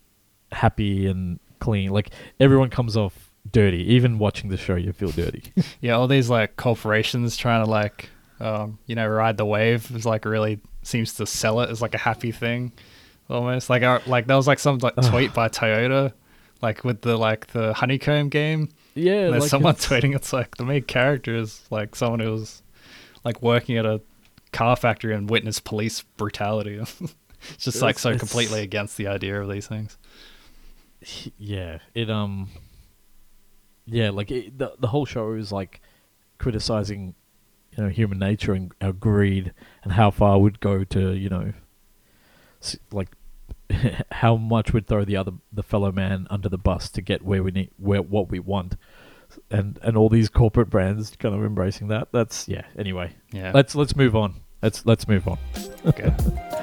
Speaker 1: happy and clean. Like everyone comes off dirty. Even watching the show, you feel dirty.
Speaker 2: yeah, all these like corporations trying to like, um, you know, ride the wave is like really seems to sell it as like a happy thing, almost like uh, like there was like some like tweet by Toyota, like with the like the honeycomb game.
Speaker 1: yeah,
Speaker 2: And there's
Speaker 1: like
Speaker 2: someone
Speaker 1: it's-
Speaker 2: tweeting it's like the main character is like someone who was like working at a car factory and witnessed police brutality. it's just like so
Speaker 1: it's-
Speaker 2: completely against the idea of these things.
Speaker 1: yeah it um yeah like it, the the whole show is like criticizing you know human nature and our greed and how far we'd go to you know like how much we'd throw the other the fellow man under the bus to get where we need where what we want. And and all these corporate brands kind of embracing that. That's yeah anyway.
Speaker 2: Yeah.
Speaker 1: let's let's move on. Let's let's move on.
Speaker 2: Okay.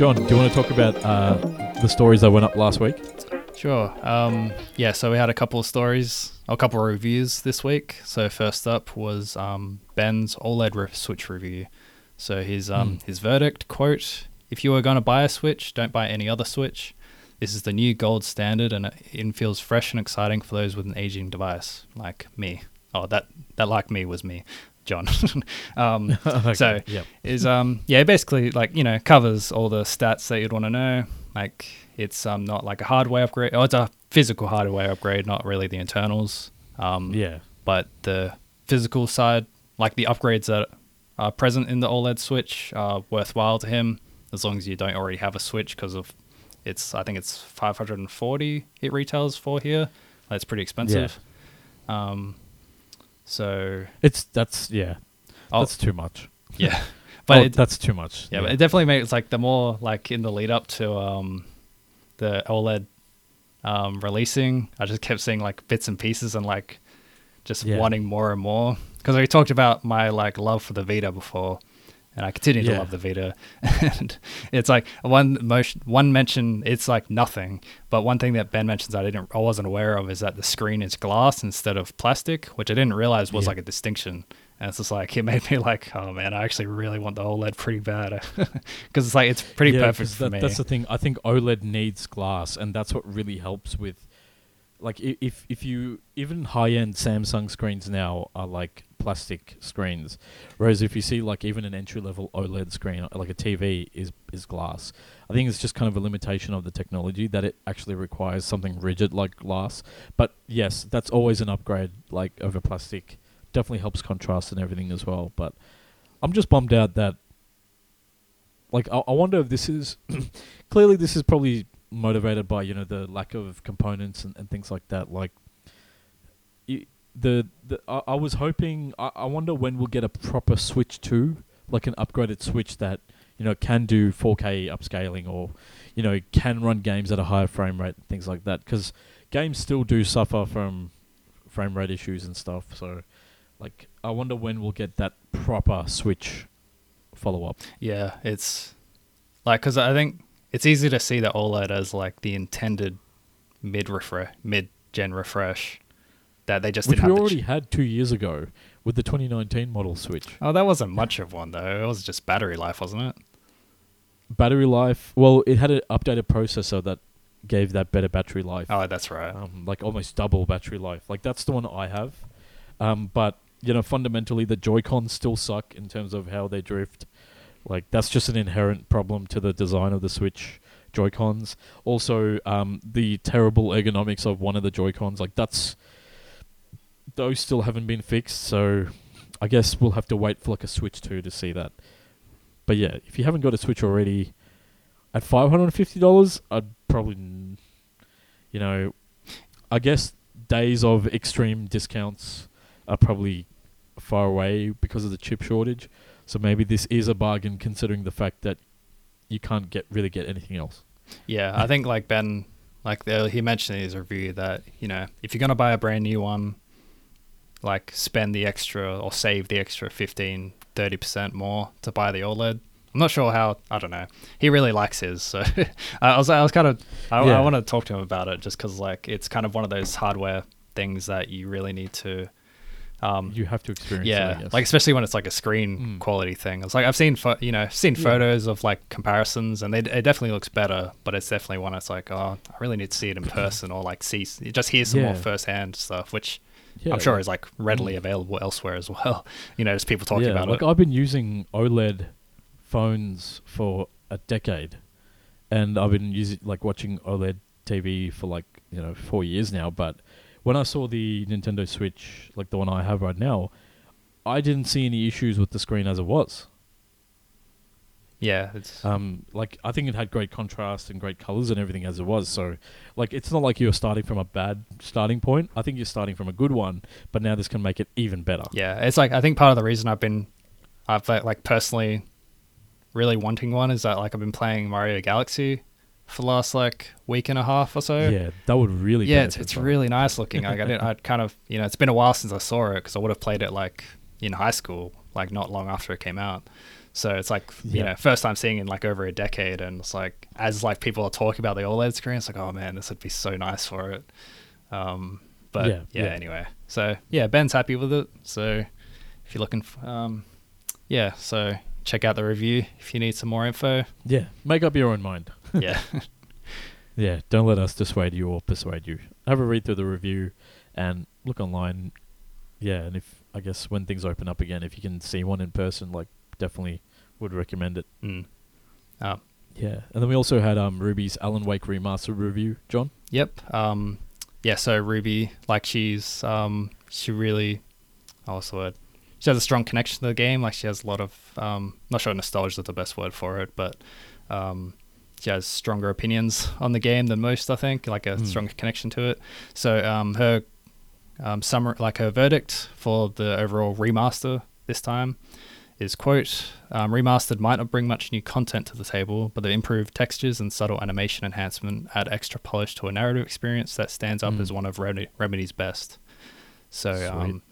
Speaker 1: john do you want to talk about uh the stories that went up last week
Speaker 2: Sure. Um, yeah, so we had a couple of stories, a couple of reviews this week. So first up was um, Ben's OLED Switch review. So his um,
Speaker 1: Mm.
Speaker 2: his verdict quote: If you are going to buy a Switch, don't buy any other Switch. This is the new gold standard, and it, it feels fresh and exciting for those with an aging device like me. Oh, that that like me was me, John. um, So
Speaker 1: yeah
Speaker 2: is um yeah basically like you know covers all the stats that you'd want to know. Like it's um not like a hardware upgrade oh it's a physical hardware upgrade not really the internals. Um
Speaker 1: yeah.
Speaker 2: but the physical side like the upgrades that are present in the oled switch are worthwhile to him as long as you don't already have a switch because of it's i think it's 540 it retails for here. That's pretty expensive. Um so
Speaker 1: it's that's yeah.
Speaker 2: I'll-
Speaker 1: that's too much.
Speaker 2: Yeah.
Speaker 1: But
Speaker 2: but it,
Speaker 1: that's too much.
Speaker 2: Yeah, but it definitely makes like the more like in the lead up to um the OLED um releasing, I just kept seeing like bits and pieces and like just
Speaker 1: Yeah.
Speaker 2: wanting more and more. Because we talked about my like love for the Vita before, and I continue to love the Vita. and it's like one motion, one mention, it's like nothing, but one thing that Ben mentions I didn't, I wasn't aware of is that the screen is glass instead of plastic, which I didn't realize was
Speaker 1: Yeah.
Speaker 2: like a distinction. And it's just like it made me like, oh man, I actually really want the OLED pretty bad because it's like it's pretty
Speaker 1: Yeah,
Speaker 2: perfect for
Speaker 1: that-
Speaker 2: me.
Speaker 1: That's the thing. I think OLED needs glass, and that's what really helps with. Like if if you even high end Samsung screens now are like plastic screens, whereas if you see like even an entry level OLED screen like a TV is is glass. I think it's just kind of a limitation of the technology that it actually requires something rigid like glass. But yes, that's always an upgrade like over plastic. Definitely helps contrast and everything as well. But I'm just bummed out that like I, I wonder if this is clearly this is probably motivated by you know the lack of components and, and things like that like y the, the I, I was hoping I, I wonder when we'll get a proper switch 2 like an upgraded switch that you know can do 4k upscaling or you know can run games at a higher frame rate and things like that. Because games still do suffer from frame rate issues and stuff. So like i wonder when we'll get that proper switch follow up
Speaker 2: Yeah, it's like because I think it's easy to see that OLED as like the intended mid refresh, mid gen refresh that they just
Speaker 1: which
Speaker 2: didn't
Speaker 1: we
Speaker 2: have.
Speaker 1: already
Speaker 2: ch-
Speaker 1: had two years ago with the 2019 model Switch.
Speaker 2: oh, that wasn't much of one though. It was just battery life, wasn't it?
Speaker 1: Battery life, well, it had an updated processor that gave that better battery life,
Speaker 2: Oh, that's right.
Speaker 1: um, like almost double battery life. Like that's the one I have, um, but you know, fundamentally the Joy Cons still suck in terms of how they drift. Like that's just an inherent problem to the design of the Switch Joy Cons. Also, um, the terrible ergonomics of one of the Joy Cons, like that's those still haven't been fixed. So I guess we'll have to wait for like a Switch two to see that. But yeah, if you haven't got a Switch already, at five hundred and fifty dollars, I'd probably, you know, I guess days of extreme discounts are probably far away because of the chip shortage. So maybe this is a bargain considering the fact that you can't get really get anything else.
Speaker 2: Yeah, I think like Ben, like the, he mentioned in his review that you know if you're gonna buy a brand new one, like spend the extra or save the extra 15, 30 percent more to buy the OLED. I'm not sure how. I don't know. He really likes his, so I was I was kind of I,
Speaker 1: Yeah.
Speaker 2: I want to talk to him about it just because like it's kind of one of those hardware things that you really need to. Um,
Speaker 1: You have to experience it.
Speaker 2: Yeah,
Speaker 1: guess.
Speaker 2: like especially when it's like a screen
Speaker 1: Mm.
Speaker 2: quality thing. It's like I've seen, pho- you know, seen
Speaker 1: Yeah.
Speaker 2: photos of like comparisons, and they, it definitely looks better. But it's definitely one that's like, oh, I really need to see it in person, or like see, just hear some more
Speaker 1: Yeah.
Speaker 2: firsthand stuff, which
Speaker 1: Yeah,
Speaker 2: I'm sure is like readily
Speaker 1: Mm.
Speaker 2: available elsewhere as well. You know, just people talking
Speaker 1: yeah,
Speaker 2: about
Speaker 1: like
Speaker 2: it.
Speaker 1: I've been using OLED phones for a decade, and I've been using like watching OLED TV for like you know four years now. But when I saw the Nintendo Switch, like the one I have right now, I didn't see any issues with the screen as it was.
Speaker 2: Yeah, it's
Speaker 1: Um, like I think it had great contrast and great colors and everything as it was. So, like it's not like you're starting from a bad starting point. I think you're starting from a good one, but now this can make it even better.
Speaker 2: yeah, it's like I think part of the reason I've been, I've like, like personally, really wanting one is that like I've been playing Mario Galaxy for the last like week and a half or so.
Speaker 1: Yeah, that would really.
Speaker 2: yeah, it's,
Speaker 1: benefit
Speaker 2: it's
Speaker 1: from it.
Speaker 2: really nice looking. Like I didn't, I'd kind of, you know, it's been a while since I saw it because I would have played it like in high school, like not long after it came out. So it's like, you
Speaker 1: Yeah.
Speaker 2: know, first time seeing in like over a decade, and it's like as like people are talking about the OLED screen, it's like, oh man, this would be so nice for it. Um, but
Speaker 1: Yeah,
Speaker 2: yeah,
Speaker 1: yeah.
Speaker 2: anyway, so yeah, Ben's happy with it. So if you're looking, f um, yeah, so check out the review if you need some more info.
Speaker 1: Yeah, make up your own mind.
Speaker 2: yeah,
Speaker 1: Yeah, don't let us dissuade you or persuade you. Have a read through the review and look online. Yeah, and if I guess when things open up again, if you can see one in person, like definitely would recommend it.
Speaker 2: mm. uh,
Speaker 1: Yeah, and then we also had um Ruby's Alan Wake remaster review, John.
Speaker 2: Yep. Um, yeah. So Ruby, like she's um, she really, oh, what's the word? She has a strong connection to the game. Like she has a lot of, um, not sure nostalgia is the best word for it, but um, she has stronger opinions on the game than most. I think, like a
Speaker 1: Hmm.
Speaker 2: stronger connection to it. So um, her um, summary, like her verdict for the overall remaster this time is quote um, remastered might not bring much new content to the table but the improved textures and subtle animation enhancement add extra polish to a narrative experience that stands up
Speaker 1: Mm.
Speaker 2: as one of Remedy, remedy's best so um,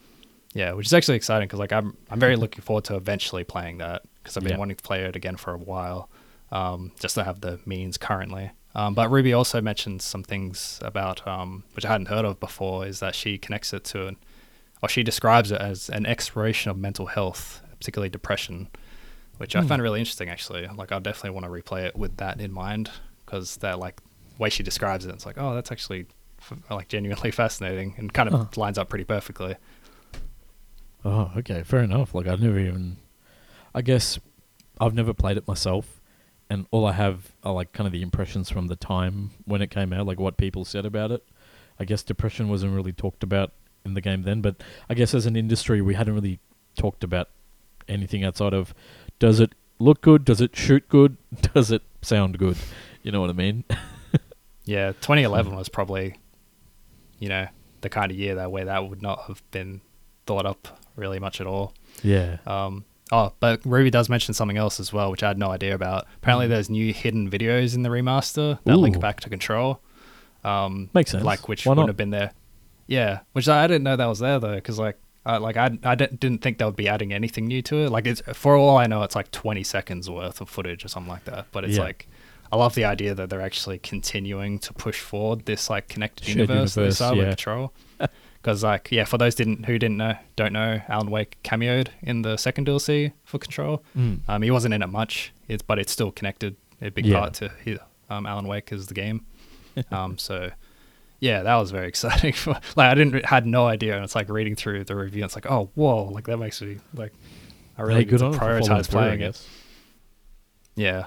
Speaker 2: yeah which is actually exciting because like I'm, I'm very looking forward to eventually playing that because i've been
Speaker 1: Yeah.
Speaker 2: wanting to play it again for a while um, just to have the means currently um, but ruby also mentioned some things about um, which i hadn't heard of before is that she connects it to an or she describes it as an exploration of mental health, particularly depression, which I
Speaker 1: Hmm.
Speaker 2: found really interesting actually. Like I definitely want to replay it with that in mind because that like way she describes it, it's like oh that's actually f- like genuinely fascinating and kind of lines up pretty perfectly.
Speaker 1: Oh, okay, fair enough. Like I've never even, I guess, I've never played it myself, and all I have are like kind of the impressions from the time when it came out, like what people said about it. I guess depression wasn't really talked about in the game then, but I guess as an industry we hadn't really talked about anything outside of does it look good, does it shoot good, does it sound good? You know what I mean?
Speaker 2: Yeah, 2011 was probably, you know, the kind of year that where that would not have been thought up really much at all.
Speaker 1: yeah.
Speaker 2: Um, oh, but Ruby does mention something else as well, which I had no idea about. Apparently,
Speaker 1: Mm.
Speaker 2: there's new hidden videos in the remaster that link back to Control. Um,
Speaker 1: Makes sense.
Speaker 2: like which
Speaker 1: Why
Speaker 2: wouldn't
Speaker 1: not?
Speaker 2: have been there. Yeah, which I, I didn't know that was there though, because like, I, like I, I didn't didn't think they would be adding anything new to it. Like, it's for all I know, it's like 20 seconds worth of footage or something like that. But it's
Speaker 1: Yeah.
Speaker 2: like, I love the idea that they're actually continuing to push forward this like connected
Speaker 1: Shared
Speaker 2: universe,
Speaker 1: universe,
Speaker 2: with
Speaker 1: yeah.
Speaker 2: Control. Because like yeah, for those didn't who didn't know don't know, Alan Wake cameoed in the second DLC for Control.
Speaker 1: Mm.
Speaker 2: Um, he wasn't in it much, it's, but it's still connected a big
Speaker 1: Yeah.
Speaker 2: part to his, um, Alan Wake as the game. um, so yeah, that was very exciting. like I didn't had no idea, and it's like reading through the review, and it's like oh whoa, like that makes me like I really
Speaker 1: good
Speaker 2: to
Speaker 1: on
Speaker 2: prioritize
Speaker 1: through, I
Speaker 2: it.
Speaker 1: guess.
Speaker 2: Yeah,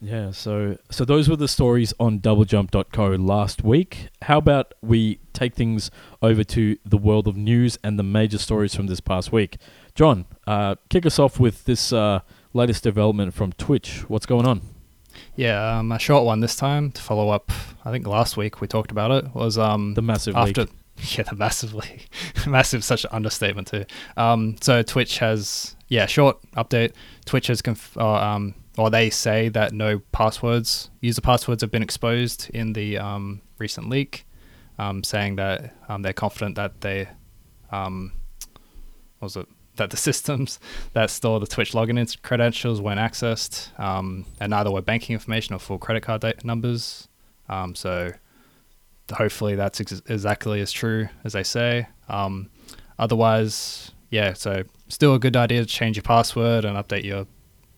Speaker 1: Yeah, so so those were the stories on doublejump.co last week. How about we take things over to the world of news and the major stories from this past week? John, uh, kick us off with this uh, latest development from Twitch. What's going on?
Speaker 2: yeah, um, a short one this time to follow up. I think last week we talked about it was um
Speaker 1: The massive
Speaker 2: after
Speaker 1: leak.
Speaker 2: yeah the massively massive such an understatement too. Um so twitch has yeah short update. Twitch has conf- uh, um or they say that no passwords user passwords have been exposed in the um recent leak um saying that um they're confident that they um what was it? That the systems that store the Twitch login credentials weren't accessed, um, and neither were banking information or full credit card numbers. Um, so hopefully that's ex- exactly as true as they say. Um, otherwise, yeah, so still a good idea to change your password and update your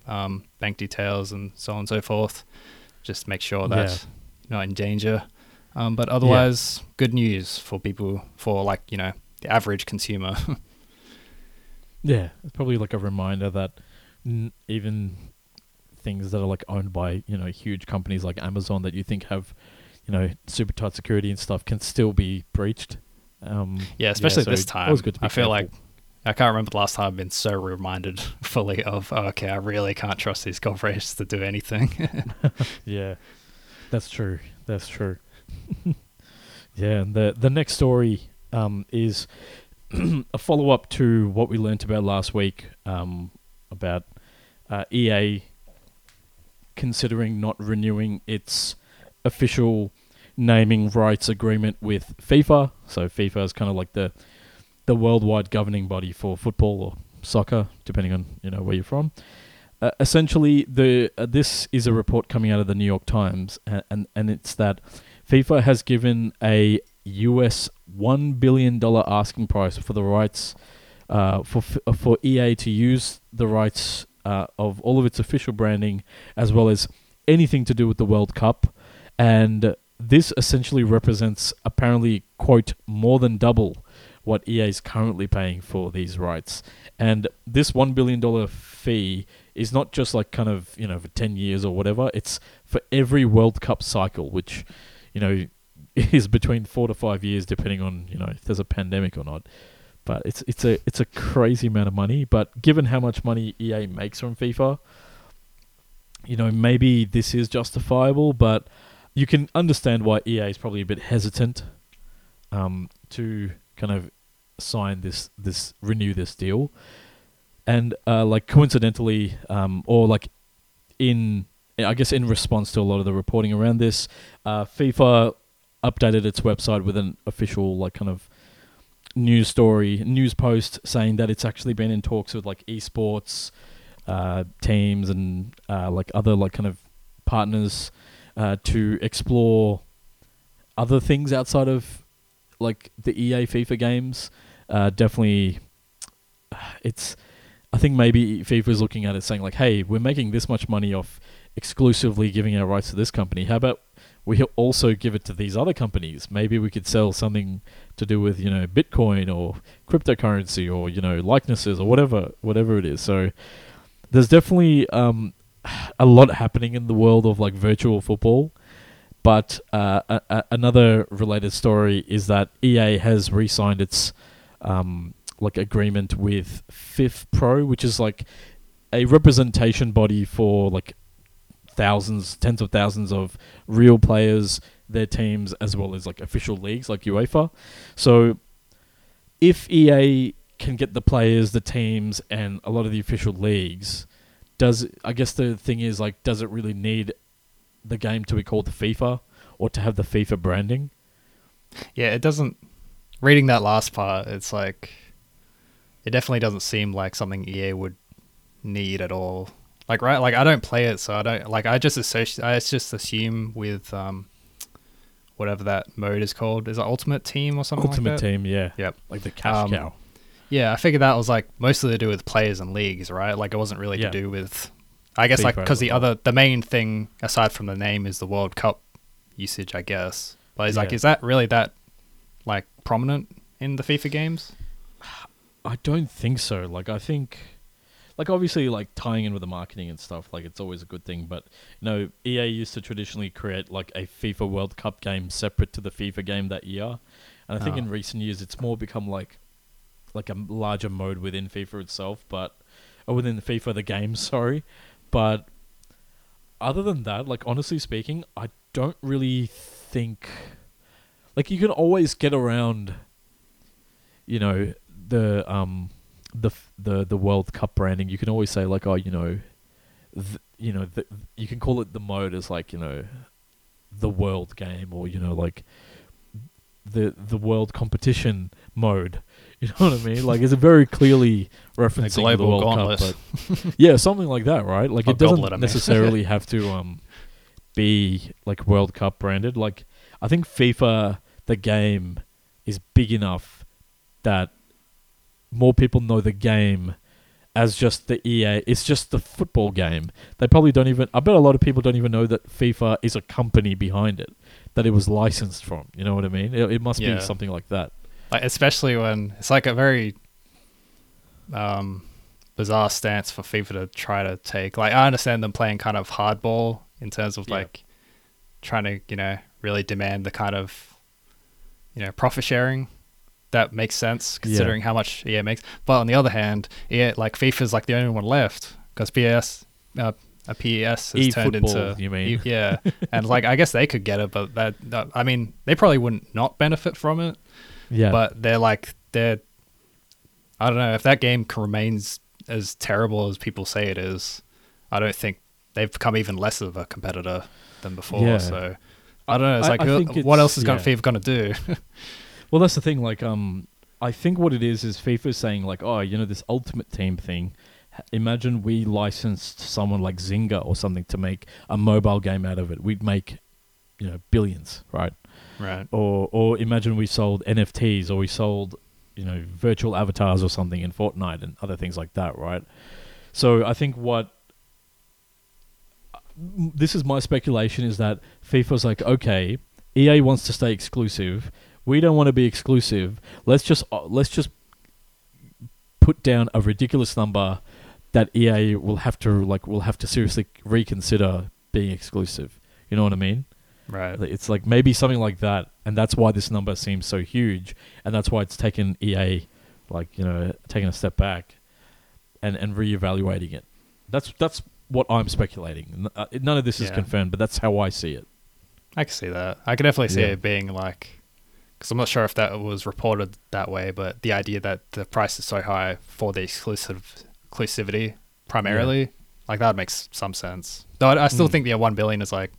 Speaker 2: um, bank details and so on and so forth. Just make sure that
Speaker 1: Yeah.
Speaker 2: you're not in danger. Um, but otherwise, good news for people, for like, you know, the average consumer.
Speaker 1: Yeah, it's probably like a reminder that n- even things that are like owned by you know huge companies like Amazon that you think have you know super tight security and stuff can still be breached. Um,
Speaker 2: yeah, especially
Speaker 1: so
Speaker 2: this time.
Speaker 1: always good to be
Speaker 2: I feel like. I can't remember the last time I've been so reminded fully of oh, okay, I really can't trust these corporations to do anything.
Speaker 1: yeah, that's true. That's true. yeah, and the the next story um, is a follow up to what we learnt about last week um, about uh, EA considering not renewing its official naming rights agreement with FIFA. So FIFA is kind of like the the worldwide governing body for football or soccer, depending on you know where you're from. Uh, essentially, the uh, this is a report coming out of the New York Times, and, and and it's that FIFA has given a US one billion dollar asking price for the rights uh, for for EA to use the rights uh, of all of its official branding as well as anything to do with the World Cup, and this essentially represents apparently quote more than double what EA is currently paying for these rights. And this $1 billion fee is not just like kind of, you know, for 10 years or whatever. It's for every World Cup cycle, which, you know, is between four to five years, depending on, you know, if there's a pandemic or not. But it's it's a it's a crazy amount of money. But given how much money EA makes from FIFA, you know, maybe this is justifiable, but you can understand why EA is probably a bit hesitant um, to kind of sign this this renew this deal, and uh, like coincidentally, um, or like in I guess in response to a lot of the reporting around this, uh, FIFA updated its website with an official like kind of news story, news post saying that it's actually been in talks with like esports uh, teams and uh, like other like kind of partners uh, to explore other things outside of like the EA FIFA games uh, definitely it's I think maybe FIFA is looking at it saying like, hey, we're making this much money off exclusively giving our rights to this company. How about we also give it to these other companies? Maybe we could sell something to do with you know Bitcoin or cryptocurrency or you know likenesses or whatever whatever it is. So there's definitely um, a lot happening in the world of like virtual football. But uh, a- a- another related story is that EA has re-signed its um, like agreement with FIFPro, which is like a representation body for like thousands, tens of thousands of real players, their teams, as well as like official leagues like UEFA. So if EA can get the players, the teams, and a lot of the official leagues, does I guess the thing is like, does it really need the game to be called the FIFA or to have the FIFA branding?
Speaker 2: Yeah, it doesn't reading that last part, it's like it definitely doesn't seem like something EA would need at all. Like right, like I don't play it, so I don't like. I just associate. I just assume with um, whatever that mode is called. Is it Ultimate Team or something?
Speaker 1: Ultimate
Speaker 2: like
Speaker 1: Team, yeah.
Speaker 2: Yep.
Speaker 1: Like the cash
Speaker 2: Um,
Speaker 1: cow.
Speaker 2: Yeah, I figured that was like mostly to do with players and leagues, right? Like it wasn't really
Speaker 1: Yeah.
Speaker 2: to do with. I guess like because the other the main thing aside from the name is the World Cup usage, I guess. But it's like, is that really that like prominent in the FIFA games?
Speaker 1: I don't think so. Like I think like obviously like tying in with the marketing and stuff, like it's always a good thing, but you know, EA used to traditionally create like a FIFA World Cup game separate to the FIFA game that year. And I think
Speaker 2: Oh.
Speaker 1: in recent years it's more become like like a larger mode within FIFA itself, but or within the FIFA the game, sorry. But other than that, like honestly speaking, I don't really think like you can always get around you know the um the the the World Cup branding. You can always say like oh you know th- you know you can call it the mode as like you know the world game or you know like the the world competition mode. You know what I mean? Like it's a very clearly referencing the
Speaker 2: global
Speaker 1: World
Speaker 2: gauntlet.
Speaker 1: Cup, but yeah, something like that, right? Like
Speaker 2: Or
Speaker 1: it doesn't
Speaker 2: mean.
Speaker 1: necessarily have to um be like World Cup branded. Like I think FIFA the game is big enough that more people know the game as just the EA. It's just the football game. They probably don't even. I bet a lot of people don't even know that FIFA is a company behind it, that it was licensed from. You know what I mean? It, it must
Speaker 2: Yeah.
Speaker 1: be something like that.
Speaker 2: like especially when it's like a very um bizarre stance for FIFA to try to take. Like I understand them playing kind of hardball in terms of
Speaker 1: Yeah.
Speaker 2: like trying to, you know, really demand the kind of you know, profit sharing that makes sense considering how much EA makes. But on the other hand, EA like FIFA is like the only one left because PS uh, a PES has turned
Speaker 1: E-football,
Speaker 2: into
Speaker 1: you mean?
Speaker 2: Yeah, and like I guess they could get it, but that, that I mean they probably wouldn't not benefit from it.
Speaker 1: Yeah.
Speaker 2: But they're like they're I don't know if that game remains as terrible as people say it is. I don't think they've become even less of a competitor than before.
Speaker 1: Yeah.
Speaker 2: So I don't know. It's
Speaker 1: I-
Speaker 2: like
Speaker 1: I
Speaker 2: uh,
Speaker 1: think
Speaker 2: what else is going
Speaker 1: yeah.
Speaker 2: FIFA going to do?
Speaker 1: Well, that's the thing. Like, um, I think what it is is FIFA saying like, oh, you know, this Ultimate Team thing. Imagine we licensed someone like Zynga or something to make a mobile game out of it. We'd make, you know, billions, right?
Speaker 2: right.
Speaker 1: Or or imagine we sold NFTs or we sold, you know, virtual avatars or something in Fortnite and other things like that, right? So I think what this is my speculation is that FIFA's like, okay, EA wants to stay exclusive. We don't want to be exclusive. Let's just uh, let's just put down a ridiculous number that EA will have to like will have to seriously reconsider being exclusive. You know what I mean?
Speaker 2: Right.
Speaker 1: It's like maybe something like that, and that's why this number seems so huge, and that's why it's taken EA, like you know, taking a step back, and and reevaluating it. That's that's what I'm speculating. Uh, None of this is
Speaker 2: Yeah.
Speaker 1: confirmed, but that's how I see it.
Speaker 2: I can see that. I can definitely see
Speaker 1: Yeah.
Speaker 2: it being like, because I'm not sure if that was reported that way, but the idea that the price is so high for the exclusive exclusivity primarily, like that makes some sense. Though I, I still
Speaker 1: Mm.
Speaker 2: think the one billion is like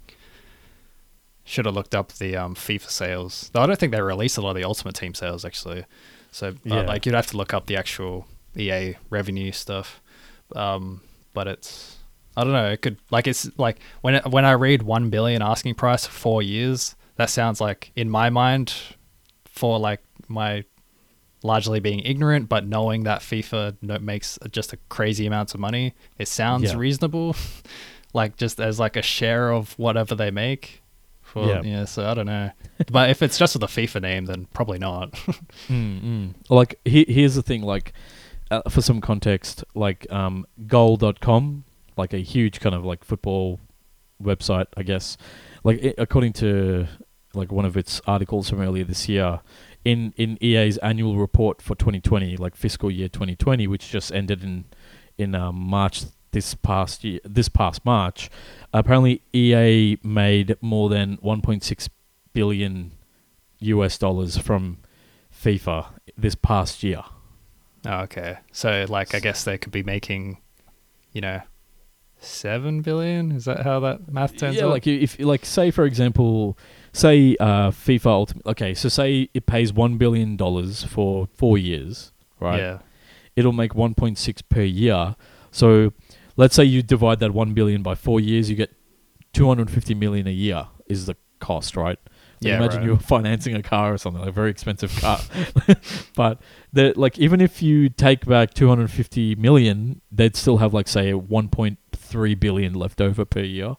Speaker 2: should have looked up the um, FIFA sales. Though I don't think they released a lot of the Ultimate Team sales actually. So uh,
Speaker 1: Yeah.
Speaker 2: like you'd have to look up the actual EA revenue stuff. Um, but it's I don't know. It could like it's like when it, when I read one billion asking price for four years, that sounds like in my mind for like my largely being ignorant, but knowing that FIFA makes just a crazy amounts of money, it sounds
Speaker 1: Yeah.
Speaker 2: reasonable. like just as like a share of whatever they make. For,
Speaker 1: Yeah.
Speaker 2: yeah. So I don't know, but if it's just with a FIFA name, then probably not.
Speaker 1: Mm-mm. Like he, here's the thing, like uh, for some context, like um, goal.com, like a huge kind of like football website, I guess. Like i according to like one of its articles from earlier this year, in in EA's annual report for 2020, like fiscal year 2020, which just ended in in um, March this past year, this past March, apparently EA made more than 1.6 billion US dollars from FIFA this past year.
Speaker 2: Oh, okay. So like I guess they could be making, you know, seven billion. Is that how that math turns
Speaker 1: yeah,
Speaker 2: out?
Speaker 1: like if like say for example, say uh, FIFA Ultimate. Okay, so say it pays one billion dollars for four years, right?
Speaker 2: Yeah.
Speaker 1: It'll make one point six per year. So let's say you divide that one billion by four years, you get two hundred fifty million a year is the cost, right? Like
Speaker 2: Yeah,
Speaker 1: imagine
Speaker 2: right.
Speaker 1: you're financing a car or something, like a very expensive car. but the like even if you take back 250 million, they'd still have like say 1.3 billion left over per year.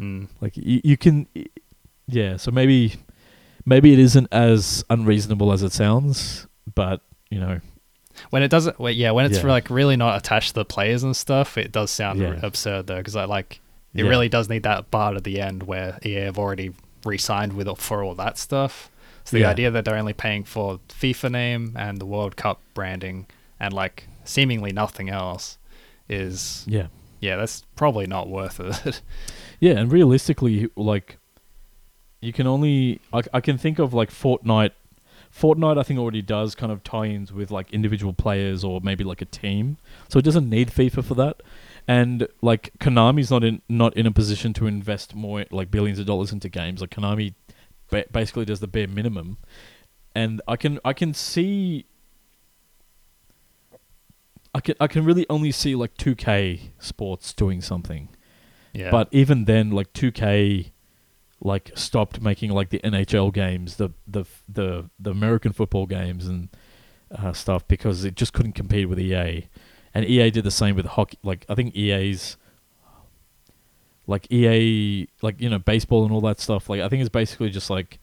Speaker 2: Mm.
Speaker 1: Like you, you can yeah, so maybe maybe it isn't as unreasonable as it sounds, but you know,
Speaker 2: When it doesn't, well, yeah, when it's
Speaker 1: Yeah.
Speaker 2: like really not attached to the players and stuff, it does sound
Speaker 1: Yeah.
Speaker 2: absurd though, because I like it
Speaker 1: Yeah.
Speaker 2: really does need that part at the end where EA have already re-signed with for all that stuff. So the idea that they're only paying for FIFA name and the World Cup branding and like seemingly nothing else is
Speaker 1: yeah.
Speaker 2: yeah, that's probably not worth it.
Speaker 1: Yeah, and realistically, like, you can only I, I can think of like Fortnite. Fortnite, I think, already does kind of tie-ins with like individual players or maybe like a team, so it doesn't need FIFA for that. And like Konami's not in not in a position to invest more like billions of dollars into games. Like Konami ba- basically does the bare minimum, and I can I can see. I can I can really only see like 2K Sports doing something.
Speaker 2: yeah.
Speaker 1: But even then, like 2K, like stopped making like the NHL games, the the the the American football games and uh, stuff because it just couldn't compete with EA, and EA did the same with hockey. Like I think EA's like EA, like you know baseball and all that stuff. Like I think it's basically just like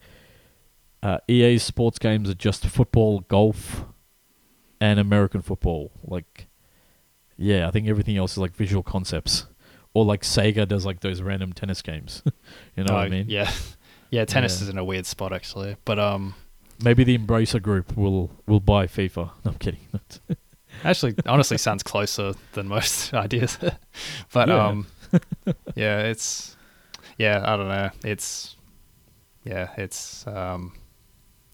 Speaker 1: uh, EA's sports games are just football, golf, and American football. Like yeah, I think everything else is like visual concepts or like Sega does like those random tennis games. you know what I
Speaker 2: Oh,
Speaker 1: mean?
Speaker 2: Yeah. Yeah, tennis
Speaker 1: Yeah.
Speaker 2: is in a weird spot actually. But um
Speaker 1: maybe the Embracer Group will will buy FIFA. No, I'm kidding.
Speaker 2: Actually, honestly, sounds closer than most ideas. but
Speaker 1: Yeah.
Speaker 2: um, yeah, it's yeah, I don't know. It's yeah, it's um,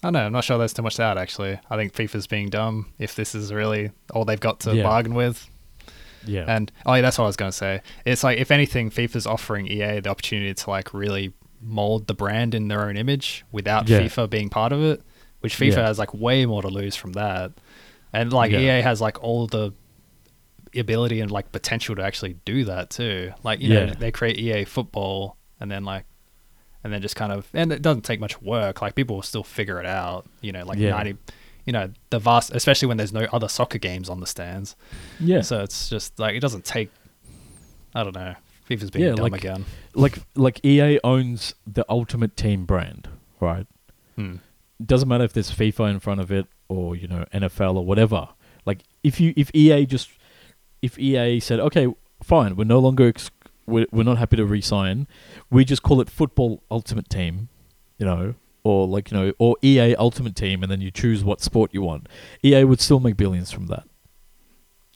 Speaker 2: I don't know. I'm not sure there's too much to add. Actually, I think FIFA's being dumb. If this is really all they've got to
Speaker 1: Yeah.
Speaker 2: bargain with,
Speaker 1: yeah.
Speaker 2: And oh, yeah, that's what I was going to say. It's like if anything, FIFA's offering EA the opportunity to like really mold the brand in their own image without
Speaker 1: yeah.
Speaker 2: FIFA being part of it, which FIFA
Speaker 1: yeah.
Speaker 2: has like way more to lose from that. And like
Speaker 1: yeah.
Speaker 2: EA has like all the ability and like potential to actually do that too. Like you know, they create EA football and then like and then just kind of and it doesn't take much work. Like people will still figure it out, you know, like 90 you know, the vast, especially when there's no other soccer games on the stands.
Speaker 1: yeah.
Speaker 2: So it's just like it doesn't take. I don't know. FIFA's being
Speaker 1: Yeah,
Speaker 2: dumb
Speaker 1: like-
Speaker 2: again.
Speaker 1: like like EA owns the Ultimate Team brand, right?
Speaker 2: Hmm.
Speaker 1: doesn't matter if there's FIFA in front of it or you know NFL or whatever. Like if you if EA just if EA said okay fine we're no longer ex- we're, we're not happy to re-sign we just call it Football Ultimate Team, you know, or like you know or EA Ultimate Team and then you choose what sport you want. EA would still make billions from that.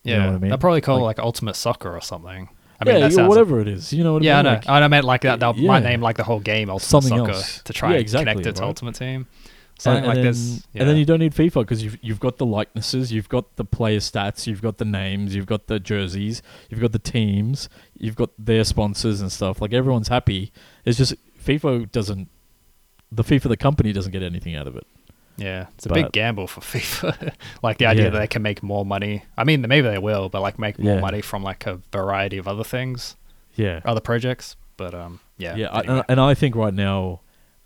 Speaker 1: You
Speaker 2: Yeah,
Speaker 1: know what I mean?
Speaker 2: they'll probably call
Speaker 1: Like-
Speaker 2: it like Ultimate Soccer or something. I mean,
Speaker 1: yeah, yeah, whatever it is, you know what I mean?
Speaker 2: yeah,
Speaker 1: I
Speaker 2: I know.
Speaker 1: Like,
Speaker 2: I meant like that. They'll might name like the whole game Ultimate
Speaker 1: Something
Speaker 2: Soccer
Speaker 1: else.
Speaker 2: to try
Speaker 1: Yeah,
Speaker 2: and connect it to
Speaker 1: right.
Speaker 2: Ultimate Team. Something
Speaker 1: and,
Speaker 2: like
Speaker 1: and
Speaker 2: this.
Speaker 1: then,
Speaker 2: Yeah.
Speaker 1: and then you don't need FIFA because you've you've got the likenesses, you've got the player stats, you've got the names, you've got the jerseys, you've got the teams, you've got their sponsors and stuff. Like everyone's happy. It's just FIFA doesn't. The FIFA the company doesn't get anything out of it.
Speaker 2: yeah, it's a big gamble for FIFA. like the idea
Speaker 1: Yeah.
Speaker 2: that they can make more money. I mean, maybe they will, but like make more
Speaker 1: Yeah.
Speaker 2: money from like a variety of other things,
Speaker 1: Yeah,
Speaker 2: other projects. But um, yeah,
Speaker 1: yeah. I,
Speaker 2: anyway.
Speaker 1: and, and I think right now,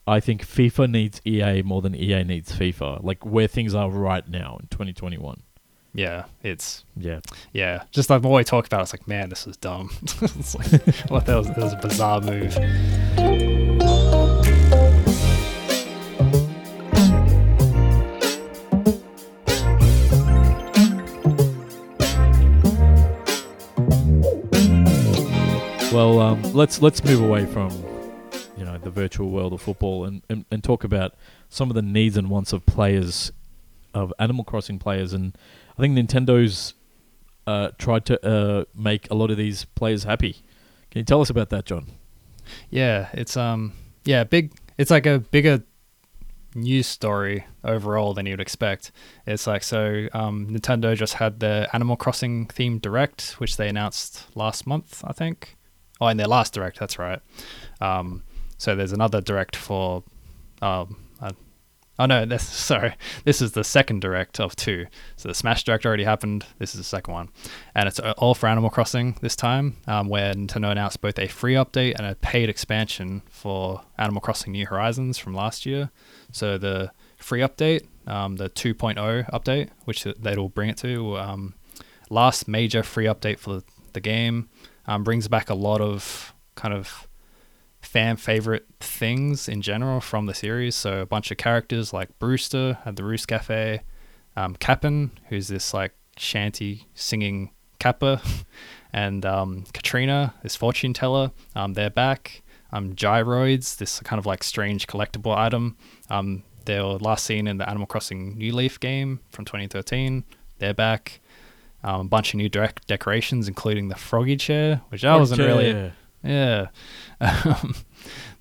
Speaker 1: I think FIFA needs EA more than EA needs FIFA. Like where things are right now in 2021.
Speaker 2: yeah, it's
Speaker 1: Yeah,
Speaker 2: yeah. Just the more we talk about, it, it's like, man, this is dumb. it's like, what that was, that was a bizarre move.
Speaker 1: Well, um, let's let's move away from you know the virtual world of football and, and, and talk about some of the needs and wants of players, of Animal Crossing players, and I think Nintendo's uh, tried to uh, make a lot of these players happy. Can you tell us about that, John?
Speaker 2: Yeah, it's um yeah, big it's like a bigger news story overall than you'd expect. It's like so um Nintendo just had the Animal Crossing themed direct which they announced last month, I think. Oh, in their last direct, that's right. Um so there's another direct for um uh, Oh no, this sorry. This is the second direct of two. So the Smash Direct already happened. This is the second one, and it's all for Animal Crossing this time, um, where Nintendo announced both a free update and a paid expansion for Animal Crossing New Horizons from last year. So the free update, um, the 2.0 update, which they'll bring it to, um, last major free update for the, the game, um, brings back a lot of kind of fan favorite things in general from the series. So a bunch of characters like Brewster at the Roost Cafe, um, Cap'n, who's this like shanty singing Kappa, and um, Katrina, this fortune teller. Um, they're back. Um, Gyroids, this kind of like strange collectible item. Um, they were last seen in the Animal Crossing New Leaf game from 2013. They're back. Um, a bunch of new direct decorations, including the Froggy chair, which I wasn't really
Speaker 1: Yeah.
Speaker 2: yeah. Um,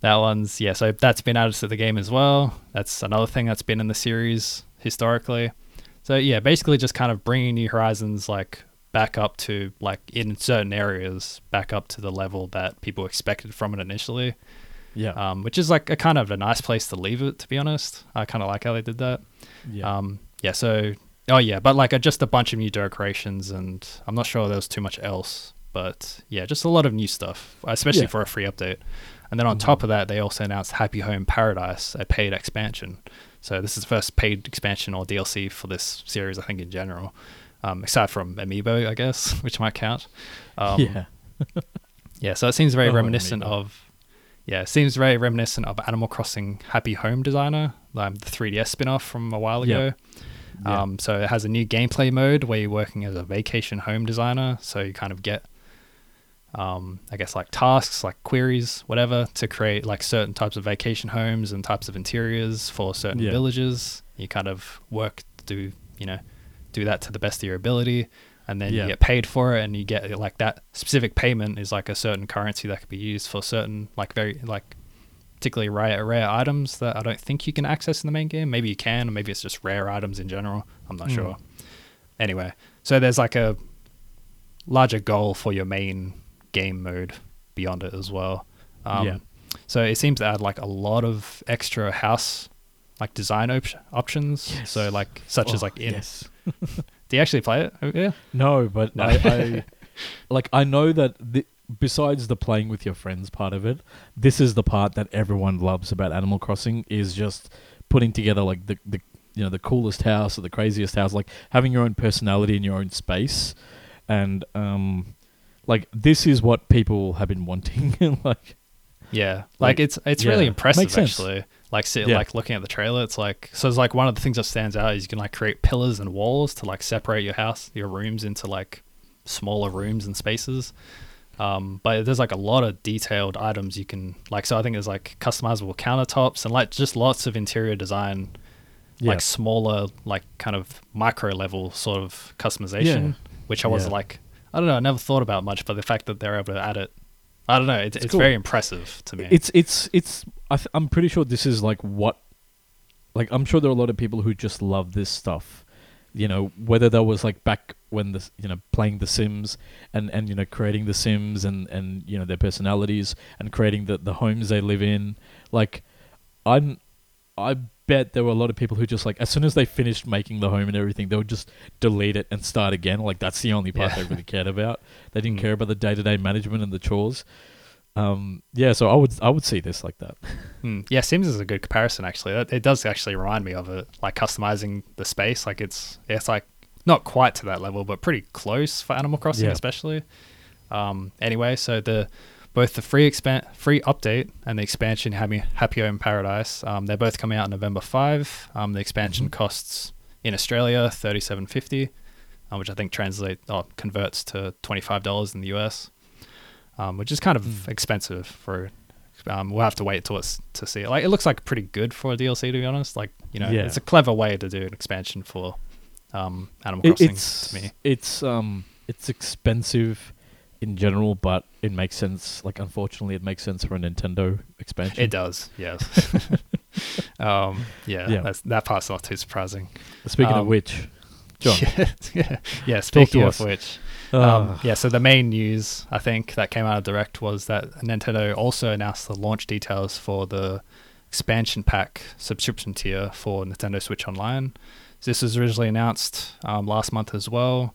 Speaker 2: that one's yeah, so that's been added to the game as well. That's another thing that's been in the series historically. So yeah, basically just kind of bringing New Horizons like back up to like in certain areas back up to the level that people expected from it initially.
Speaker 1: Yeah.
Speaker 2: Um, which is like a kind of a nice place to leave it to be honest. I kind of like how they did that.
Speaker 1: yeah.
Speaker 2: Um, yeah, so oh yeah, but like just a bunch of new decorations, and I'm not sure there was too much else, but yeah, just a lot of new stuff, especially
Speaker 1: Yeah.
Speaker 2: for a free update. And then on
Speaker 1: Mhm.
Speaker 2: top of that, they also announced Happy Home Paradise, a paid expansion. So this is the first paid expansion or DLC for this series, I think in general, um, aside from Amiibo, I guess, which might count. Um,
Speaker 1: yeah.
Speaker 2: yeah, so it seems very
Speaker 1: Oh,
Speaker 2: reminiscent
Speaker 1: Amiibo.
Speaker 2: of. Yeah, it seems very reminiscent of Animal Crossing Happy Home Designer, um, the 3DS spin off from a while
Speaker 1: Yeah.
Speaker 2: ago.
Speaker 1: Yeah.
Speaker 2: Um, so it has a new gameplay mode where you're working as a vacation home designer. So you kind of get, um, I guess, like tasks, like queries, whatever, to create like certain types of vacation homes and types of interiors for certain
Speaker 1: Yeah.
Speaker 2: villages You kind of work to you know do that to the best of your ability, and then
Speaker 1: Yeah.
Speaker 2: you get paid for it, and you get like that specific payment is like a certain currency that could be used for certain like very like particularly rare rare items that I don't think you can access in the main game. Maybe you can, or maybe it's just rare items in general. I'm not
Speaker 1: Mm.
Speaker 2: sure. Anyway, so there's like a larger goal for your main game mode beyond it as well. Um,
Speaker 1: Yeah.
Speaker 2: So it seems to add like a lot of extra house like design op- options.
Speaker 1: Yes.
Speaker 2: So like such as
Speaker 1: Oh,
Speaker 2: like in.
Speaker 1: yes.
Speaker 2: Do you actually play it? Oh, yeah.
Speaker 1: No, but
Speaker 2: No.
Speaker 1: I, I like I know that the, besides the playing with your friends part of it, this is the part that everyone loves about Animal Crossing is just putting together like the, the you know the coolest house or the craziest house, like having your own personality in your own space, and um, like this is what people have been wanting. like
Speaker 2: Yeah, like,
Speaker 1: Like,
Speaker 2: it's it's really impressive
Speaker 1: makes sense.
Speaker 2: actually. Like see,
Speaker 1: Yeah.
Speaker 2: like looking at the trailer, it's like so. It's like one of the things that stands out is you can like create pillars and walls to like separate your house, your rooms into like smaller rooms and spaces. Um, but there's like a lot of detailed items you can like. So I think there's like customizable countertops and like just lots of interior design,
Speaker 1: yeah,
Speaker 2: like smaller, like kind of micro level sort of customization,
Speaker 1: Yeah.
Speaker 2: which I was
Speaker 1: Yeah.
Speaker 2: like, I don't know, I never thought about much, but the fact that they're able to add it, I don't know, it's, it's,
Speaker 1: cool.
Speaker 2: very impressive to me.
Speaker 1: It's it's it's. I th- I'm pretty sure this is like what, like I'm sure there are a lot of people who just love this stuff. You know, whether that was like back when the you know playing The Sims and and you know creating The Sims and and you know their personalities and creating the the homes they live in. Like, I'm I bet there were a lot of people who just like as soon as they finished making the home and everything, they would just delete it and start again. Like that's the only part
Speaker 2: Yeah.
Speaker 1: they really cared about. They didn't
Speaker 2: Mm.
Speaker 1: care about the day to day management and the chores. Um, yeah, so I would I would see this like that.
Speaker 2: Hmm. Yeah, Sims is a good comparison actually. It does actually remind me of it, like customizing the space. Like it's it's like not quite to that level, but pretty close for Animal Crossing,
Speaker 1: Yeah.
Speaker 2: especially. Um, anyway, so the both the free expan- free update and the expansion Happy Happy Home Paradise, um, they're both coming out November five. Um, the expansion
Speaker 1: Mhm.
Speaker 2: costs in Australia thirty seven fifty, uh, which I think translate or converts to twenty five dollars in the US, um, which is kind of
Speaker 1: Mm.
Speaker 2: expensive for um, we'll have to wait till it's to see it. Like it looks like pretty good for a DLC to be honest. Like you know,
Speaker 1: Yeah.
Speaker 2: it's a clever way to do an expansion for um, Animal
Speaker 1: It-
Speaker 2: Crossing
Speaker 1: it's
Speaker 2: to me.
Speaker 1: it's um it's expensive in general, but it makes sense. Like unfortunately, it makes sense for a Nintendo expansion.
Speaker 2: It does, yes. um, yeah,
Speaker 1: Yeah.
Speaker 2: That's, that part's not too surprising.
Speaker 1: Speaking
Speaker 2: um,
Speaker 1: of which, John,
Speaker 2: yeah, yeah. Speaking
Speaker 1: to
Speaker 2: of
Speaker 1: us.
Speaker 2: which, um, yeah. So the main news I think that came out of Direct was that Nintendo also announced the launch details for the expansion pack subscription tier for Nintendo Switch Online. So this was originally announced um, last month as well.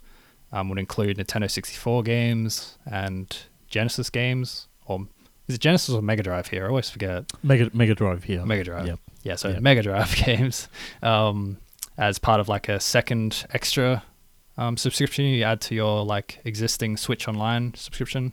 Speaker 2: Um, would include Nintendo 64 games and Genesis games, or is it Genesis or Mega Drive here? I always forget.
Speaker 1: Mega Mega Drive here.
Speaker 2: Mega Drive.
Speaker 1: Yep.
Speaker 2: Yeah, so
Speaker 1: Yeah.
Speaker 2: Mega Drive games um, as part of like a second extra um, subscription you add to your like existing Switch Online subscription.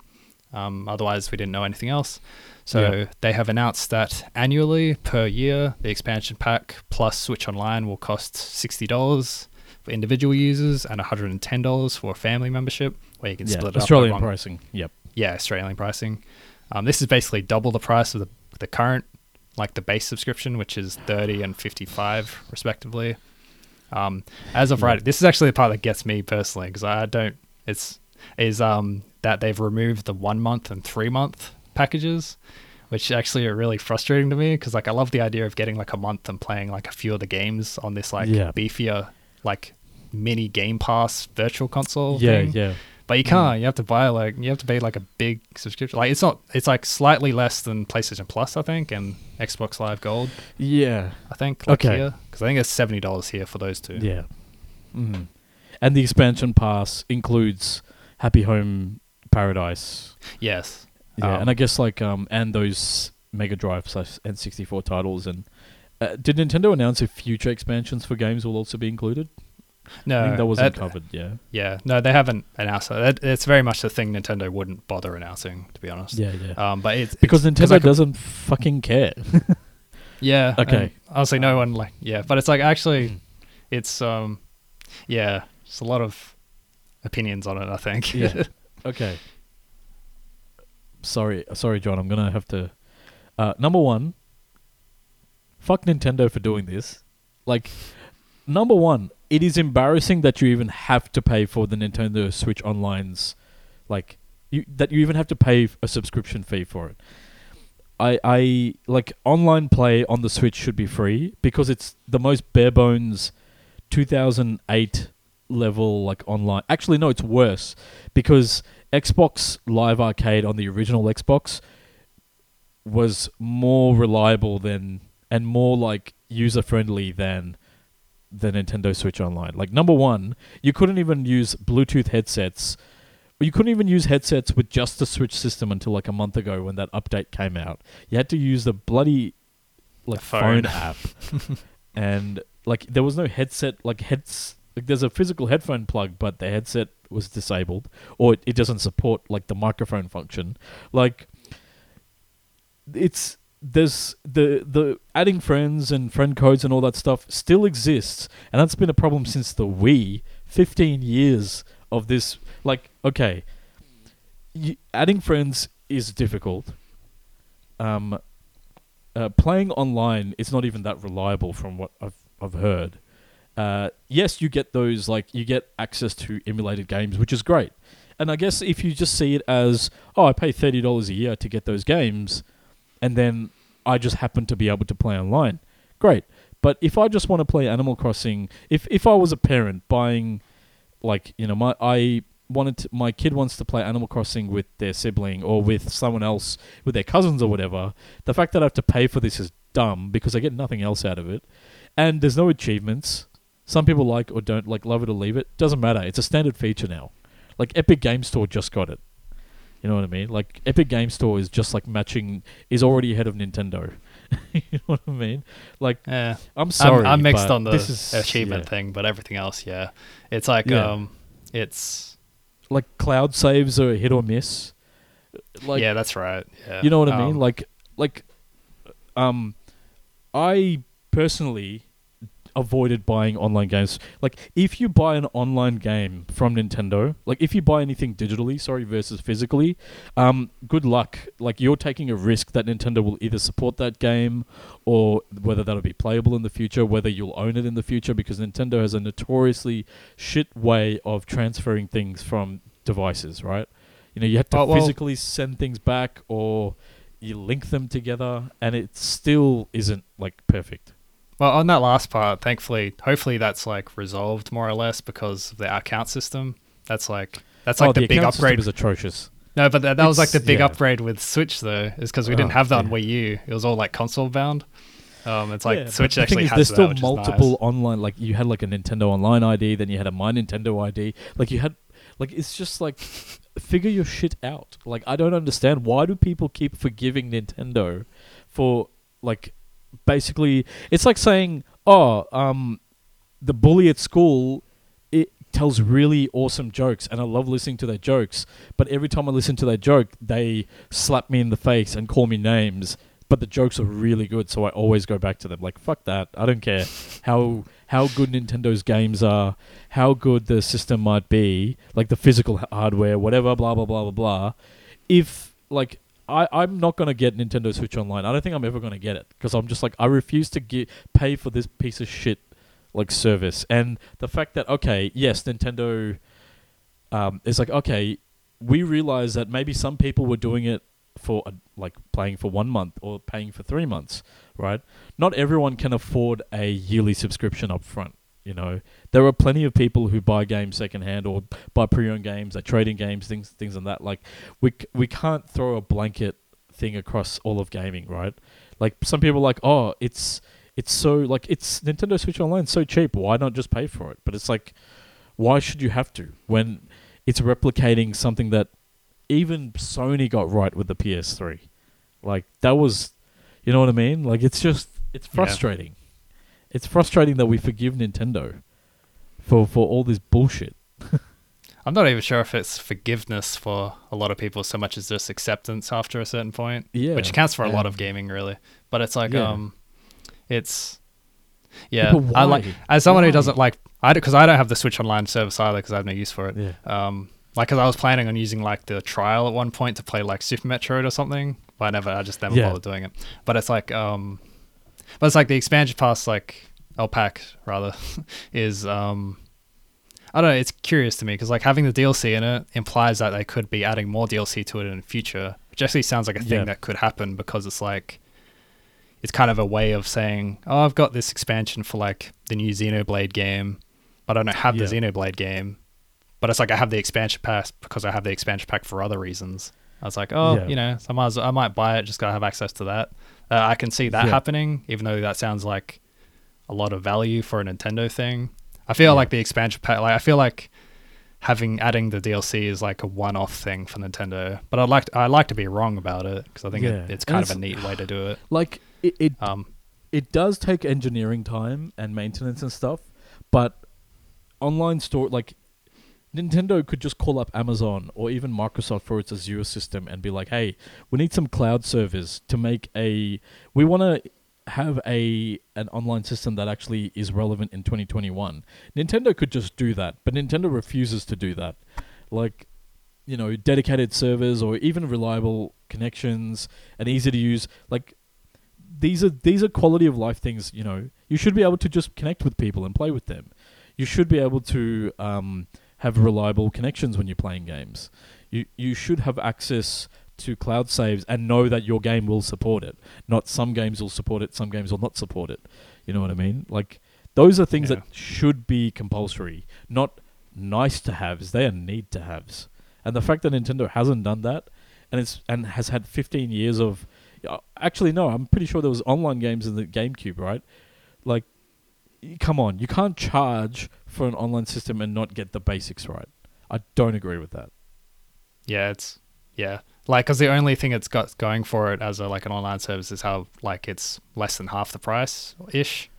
Speaker 2: Um, otherwise, we didn't know anything else. So
Speaker 1: Yeah.
Speaker 2: they have announced that annually per year, the expansion pack plus Switch Online will cost sixty dollars for individual users and one hundred and ten dollars for a family membership, where you can
Speaker 1: Yeah,
Speaker 2: split it
Speaker 1: Australian
Speaker 2: up.
Speaker 1: pricing. Yep.
Speaker 2: yeah, Australian pricing. Um, this is basically double the price of the, the current, like the base subscription, which is thirty and fifty five respectively. Um, as of right, this is actually the part that gets me personally because I don't. It's is um that they've removed the one month and three month packages, which actually are really frustrating to me because like I love the idea of getting like a month and playing like a few of the games on this like
Speaker 1: Yeah.
Speaker 2: beefier like mini Game Pass virtual console.
Speaker 1: Yeah,
Speaker 2: thing.
Speaker 1: yeah.
Speaker 2: But you can't. You have to buy like you have to pay like a big subscription. Like it's not. It's like slightly less than PlayStation Plus, I think, and Xbox Live Gold.
Speaker 1: Yeah.
Speaker 2: I think. Like
Speaker 1: Okay.
Speaker 2: because I think it's seventy dollars here for those two.
Speaker 1: Yeah. hmm And the expansion pass includes Happy Home Paradise.
Speaker 2: Yes.
Speaker 1: Yeah,
Speaker 2: Um,
Speaker 1: and I guess like um and those Mega Drive slash N64 titles and uh, did Nintendo announce if future expansions for games will also be included?
Speaker 2: No,
Speaker 1: I think that wasn't
Speaker 2: that-
Speaker 1: covered. Yeah.
Speaker 2: Yeah. No, they haven't announced that. That- It's very much the thing Nintendo wouldn't bother announcing, to be honest.
Speaker 1: Yeah, yeah.
Speaker 2: Um, but it's
Speaker 1: because
Speaker 2: it's,
Speaker 1: Nintendo
Speaker 2: could-
Speaker 1: doesn't fucking care.
Speaker 2: Yeah.
Speaker 1: Okay.
Speaker 2: Honestly, no one like. Yeah, but it's like actually,
Speaker 1: Mm.
Speaker 2: it's um, yeah, it's a lot of opinions on it. I think.
Speaker 1: Yeah. okay. Sorry, sorry, John. I'm gonna have to. Uh, number one. Fuck Nintendo for doing this. Like, number one, it is embarrassing that you even have to pay for the Nintendo Switch Online's, like, you that you even have to pay a subscription fee for it. I, I like online play on the Switch should be free because it's the most bare bones 2008 level like online. Actually, no, it's worse because Xbox Live Arcade on the original Xbox was more reliable than and more like user friendly than the Nintendo Switch Online. Like number one, you couldn't even use Bluetooth headsets. You couldn't even use headsets with just the Switch system until like a month ago when that update came out. You had to use the bloody like
Speaker 2: phone.
Speaker 1: phone app, and like there was no headset like heads. Like there's a physical headphone plug, but the headset was disabled, or it, it doesn't support like the microphone function. Like it's there's the the adding friends and friend codes and all that stuff still exists, and that's been a problem since the Wii. Fifteen years of this, like okay, y adding friends is difficult. Um, uh, playing online is not even that reliable from what I've I've heard. Uh, yes, you get those like you get access to emulated games, which is great. And I guess if you just see it as, oh, I pay thirty dollars a year to get those games, and then I just happen to be able to play online, great. But if I just want to play Animal Crossing, if if I was a parent buying, like you know, my I wanted to, my kid wants to play Animal Crossing with their sibling or with someone else, with their cousins or whatever, the fact that I have to pay for this is dumb because I get nothing else out of it, and there's no achievements. Some people like or don't like, love it or leave it. Doesn't matter. It's a standard feature now. Like Epic Game Store just got it. You know what I mean? Like Epic Game Store is just like matching is already ahead of Nintendo. you know what I mean? Like
Speaker 2: Yeah.
Speaker 1: I'm sorry,
Speaker 2: I'm, I'm mixed on the
Speaker 1: this is,
Speaker 2: achievement
Speaker 1: yeah.
Speaker 2: thing, but everything else, yeah. It's like
Speaker 1: Yeah.
Speaker 2: um it's
Speaker 1: Like cloud saves are a hit or miss. Like
Speaker 2: yeah, that's right. Yeah.
Speaker 1: You know what I mean?
Speaker 2: Um,
Speaker 1: Like, like, um, I personally avoided buying online games. Like, if you buy an online game from Nintendo, like if you buy anything digitally, sorry, versus physically, um, good luck. Like, you're taking a risk that Nintendo will either support that game or whether that'll be playable in the future, whether you'll own it in the future, because Nintendo has a notoriously shit way of transferring things from devices, right? You know, you have to
Speaker 2: Oh, well-
Speaker 1: physically send things back or you link them together and it still isn't like perfect.
Speaker 2: Well, on that last part, thankfully, hopefully that's like resolved more or less because of the account system. That's like that's like
Speaker 1: oh,
Speaker 2: the,
Speaker 1: the,
Speaker 2: big upgrade.
Speaker 1: is atrocious.
Speaker 2: no, but that, that was like the big
Speaker 1: yeah.
Speaker 2: upgrade with Switch though, is because we didn't
Speaker 1: Oh,
Speaker 2: have that on
Speaker 1: yeah.
Speaker 2: Wii U. It was all like console bound. Um, it's like
Speaker 1: Yeah,
Speaker 2: Switch actually has
Speaker 1: there's
Speaker 2: that,
Speaker 1: still multiple
Speaker 2: nice.
Speaker 1: online like you had like a Nintendo online ID, then you had a My Nintendo ID. Like you had like it's just like figure your shit out. Like I don't understand why do people keep forgiving Nintendo for like basically it's like saying, "Oh, um the bully at school it tells really awesome jokes and I love listening to their jokes, but every time I listen to their joke, they slap me in the face and call me names. But the jokes are really good, so I always go back to them. Like fuck that. I don't care how how good Nintendo's games are, how good the system might be, like the physical hardware, whatever, blah blah blah blah blah. If like I, I'm not gonna get Nintendo Switch Online. I don't think I'm ever gonna get it because I'm just like I refuse to get pay for this piece of shit like service. And the fact that okay, yes, Nintendo um, is like okay, we realize that maybe some people were doing it for a, like playing for one month or paying for three months, right? Not everyone can afford a yearly subscription up front. You know, there are plenty of people who buy games secondhand or buy pre-owned games, they trade in games, things, things and that. Like, we c- we can't throw a blanket thing across all of gaming, right? Like, some people are like, oh, it's it's so like it's Nintendo Switch Online so cheap. Why not just pay for it? But it's like, why should you have to when it's replicating something that even Sony got right with the PS3? Like that was, you know what I mean? Like it's just it's
Speaker 2: Yeah.
Speaker 1: It's frustrating that we forgive Nintendo for for all this bullshit.
Speaker 2: I'm not even sure if it's forgiveness for a lot of people so much as just acceptance after a certain point.
Speaker 1: Yeah,
Speaker 2: which counts for a lot of gaming really but it's like
Speaker 1: Yeah.
Speaker 2: um it's yeah
Speaker 1: but
Speaker 2: i like as someone
Speaker 1: Why?
Speaker 2: who doesn't like i because i don't have the switch online service either because i have no use for it
Speaker 1: Yeah.
Speaker 2: um like because i was planning on using like the trial at one point to play like super metroid or something but i never i just never
Speaker 1: Yeah.
Speaker 2: bothered doing it but it's like um but it's like the expansion pass like or pack rather, is um, I don't know. It's curious to me because like having the DLC in it implies that they could be adding more DLC to it in the future, which actually sounds like a thing
Speaker 1: Yeah.
Speaker 2: that could happen because it's like it's kind of a way of saying, oh, I've got this expansion for like the new Xenoblade game, but I don't have the
Speaker 1: Yeah.
Speaker 2: Xenoblade game. But it's like I have the expansion pass because I have the expansion pack for other reasons. I was like, oh,
Speaker 1: Yeah.
Speaker 2: you know, I might, as- I might buy it, just gotta have access to that. Uh, I can see that
Speaker 1: Yeah.
Speaker 2: happening, even though that sounds like a lot of value for a Nintendo thing. I feel
Speaker 1: Yeah.
Speaker 2: like the expansion pack, like I feel like having adding the DLC is like a one-off thing for Nintendo. But I'd like to, I like to be wrong about it because I think
Speaker 1: Yeah.
Speaker 2: it, it's kind of a neat way to do it.
Speaker 1: Like it, it
Speaker 2: Um,
Speaker 1: it does take engineering time and maintenance and stuff, but online store like Nintendo could just call up Amazon or even Microsoft for its Azure system and be like, "Hey, we need some cloud servers to make a we want to have a an online system that actually is relevant in 2021." Nintendo could just do that, but Nintendo refuses to do that. Like you know, dedicated servers or even reliable connections and easy to use like these are these are quality of life things. You know, you should be able to just connect with people and play with them. You should be able to um, have reliable connections when you're playing games. You you should have access to cloud saves and know that your game will support it. Not some games will support it, some games will not support it. You know what I mean? Like those are things
Speaker 2: Yeah.
Speaker 1: that should be compulsory, not nice to haves. They are need to haves. And the fact that Nintendo hasn't done that, and it's and has had 15 years of, actually no, I'm pretty sure there was online games in the GameCube, right? Like, come on, you can't charge for an online system and not get the basics right. I don't agree with that.
Speaker 2: yeah, it's yeah, like because the only thing it's got going for it as a like an online service is how like it's less than half the price ish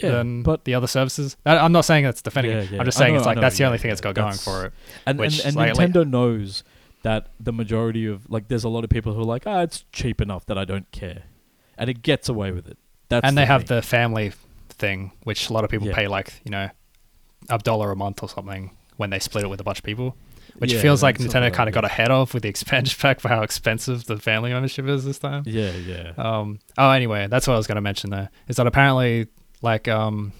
Speaker 2: than
Speaker 1: but
Speaker 2: the other services. I'm not saying it's defending
Speaker 1: Yeah, yeah.
Speaker 2: I'm just saying
Speaker 1: know,
Speaker 2: it's like
Speaker 1: know,
Speaker 2: that's the
Speaker 1: yeah,
Speaker 2: only thing it's got going for it.
Speaker 1: and
Speaker 2: which,
Speaker 1: and, and
Speaker 2: like, like-
Speaker 1: Nintendo knows that the majority of like there's a lot of people who are like, ah, it's cheap enough that I don't care, and it gets away with it. That's
Speaker 2: and they have the family thing, which a lot of people
Speaker 1: Yeah.
Speaker 2: pay like you know a dollar a month or something when they split it with a bunch of people, which
Speaker 1: Yeah,
Speaker 2: feels like Nintendo
Speaker 1: like
Speaker 2: kind of got ahead of with the expansion pack for how expensive the family membership is this time.
Speaker 1: yeah, yeah,
Speaker 2: Um. Oh, anyway, that's what I was going to mention there. Is that apparently like um,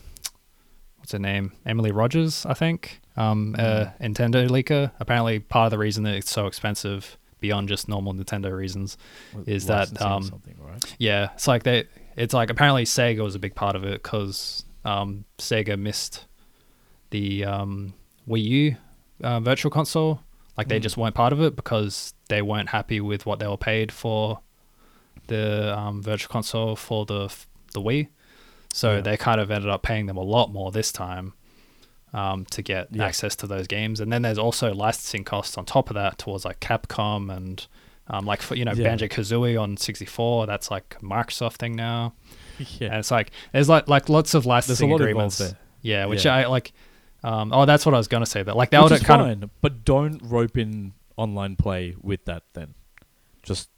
Speaker 2: what's her name? Emily Rogers, I think. Um,
Speaker 1: Mm.
Speaker 2: uh, Nintendo leaker. Apparently, part of the reason that it's so expensive beyond just normal Nintendo reasons is that, um,
Speaker 1: something, right?
Speaker 2: yeah, it's like they. It's like apparently Sega was a big part of it because um, Sega missed the um, Wii U uh, Virtual Console. Like they
Speaker 1: Mm.
Speaker 2: just weren't part of it because they weren't happy with what they were paid for the um, Virtual Console for the the Wii. So
Speaker 1: Yeah.
Speaker 2: they kind of ended up paying them a lot more this time um, to get
Speaker 1: Yeah.
Speaker 2: access to those games. And then there's also licensing costs on top of that towards like Capcom and um, like for you know
Speaker 1: Yeah.
Speaker 2: Banjo Kazooie on 64. That's like a Microsoft thing now.
Speaker 1: Yeah,
Speaker 2: And it's like there's like like lots of licensing
Speaker 1: lot
Speaker 2: agreements.
Speaker 1: there.
Speaker 2: Yeah, which
Speaker 1: Yeah.
Speaker 2: I like. Um, oh, that's what I was gonna say. That like that would kind
Speaker 1: fine,
Speaker 2: of
Speaker 1: but don't rope in online play with that. Then, just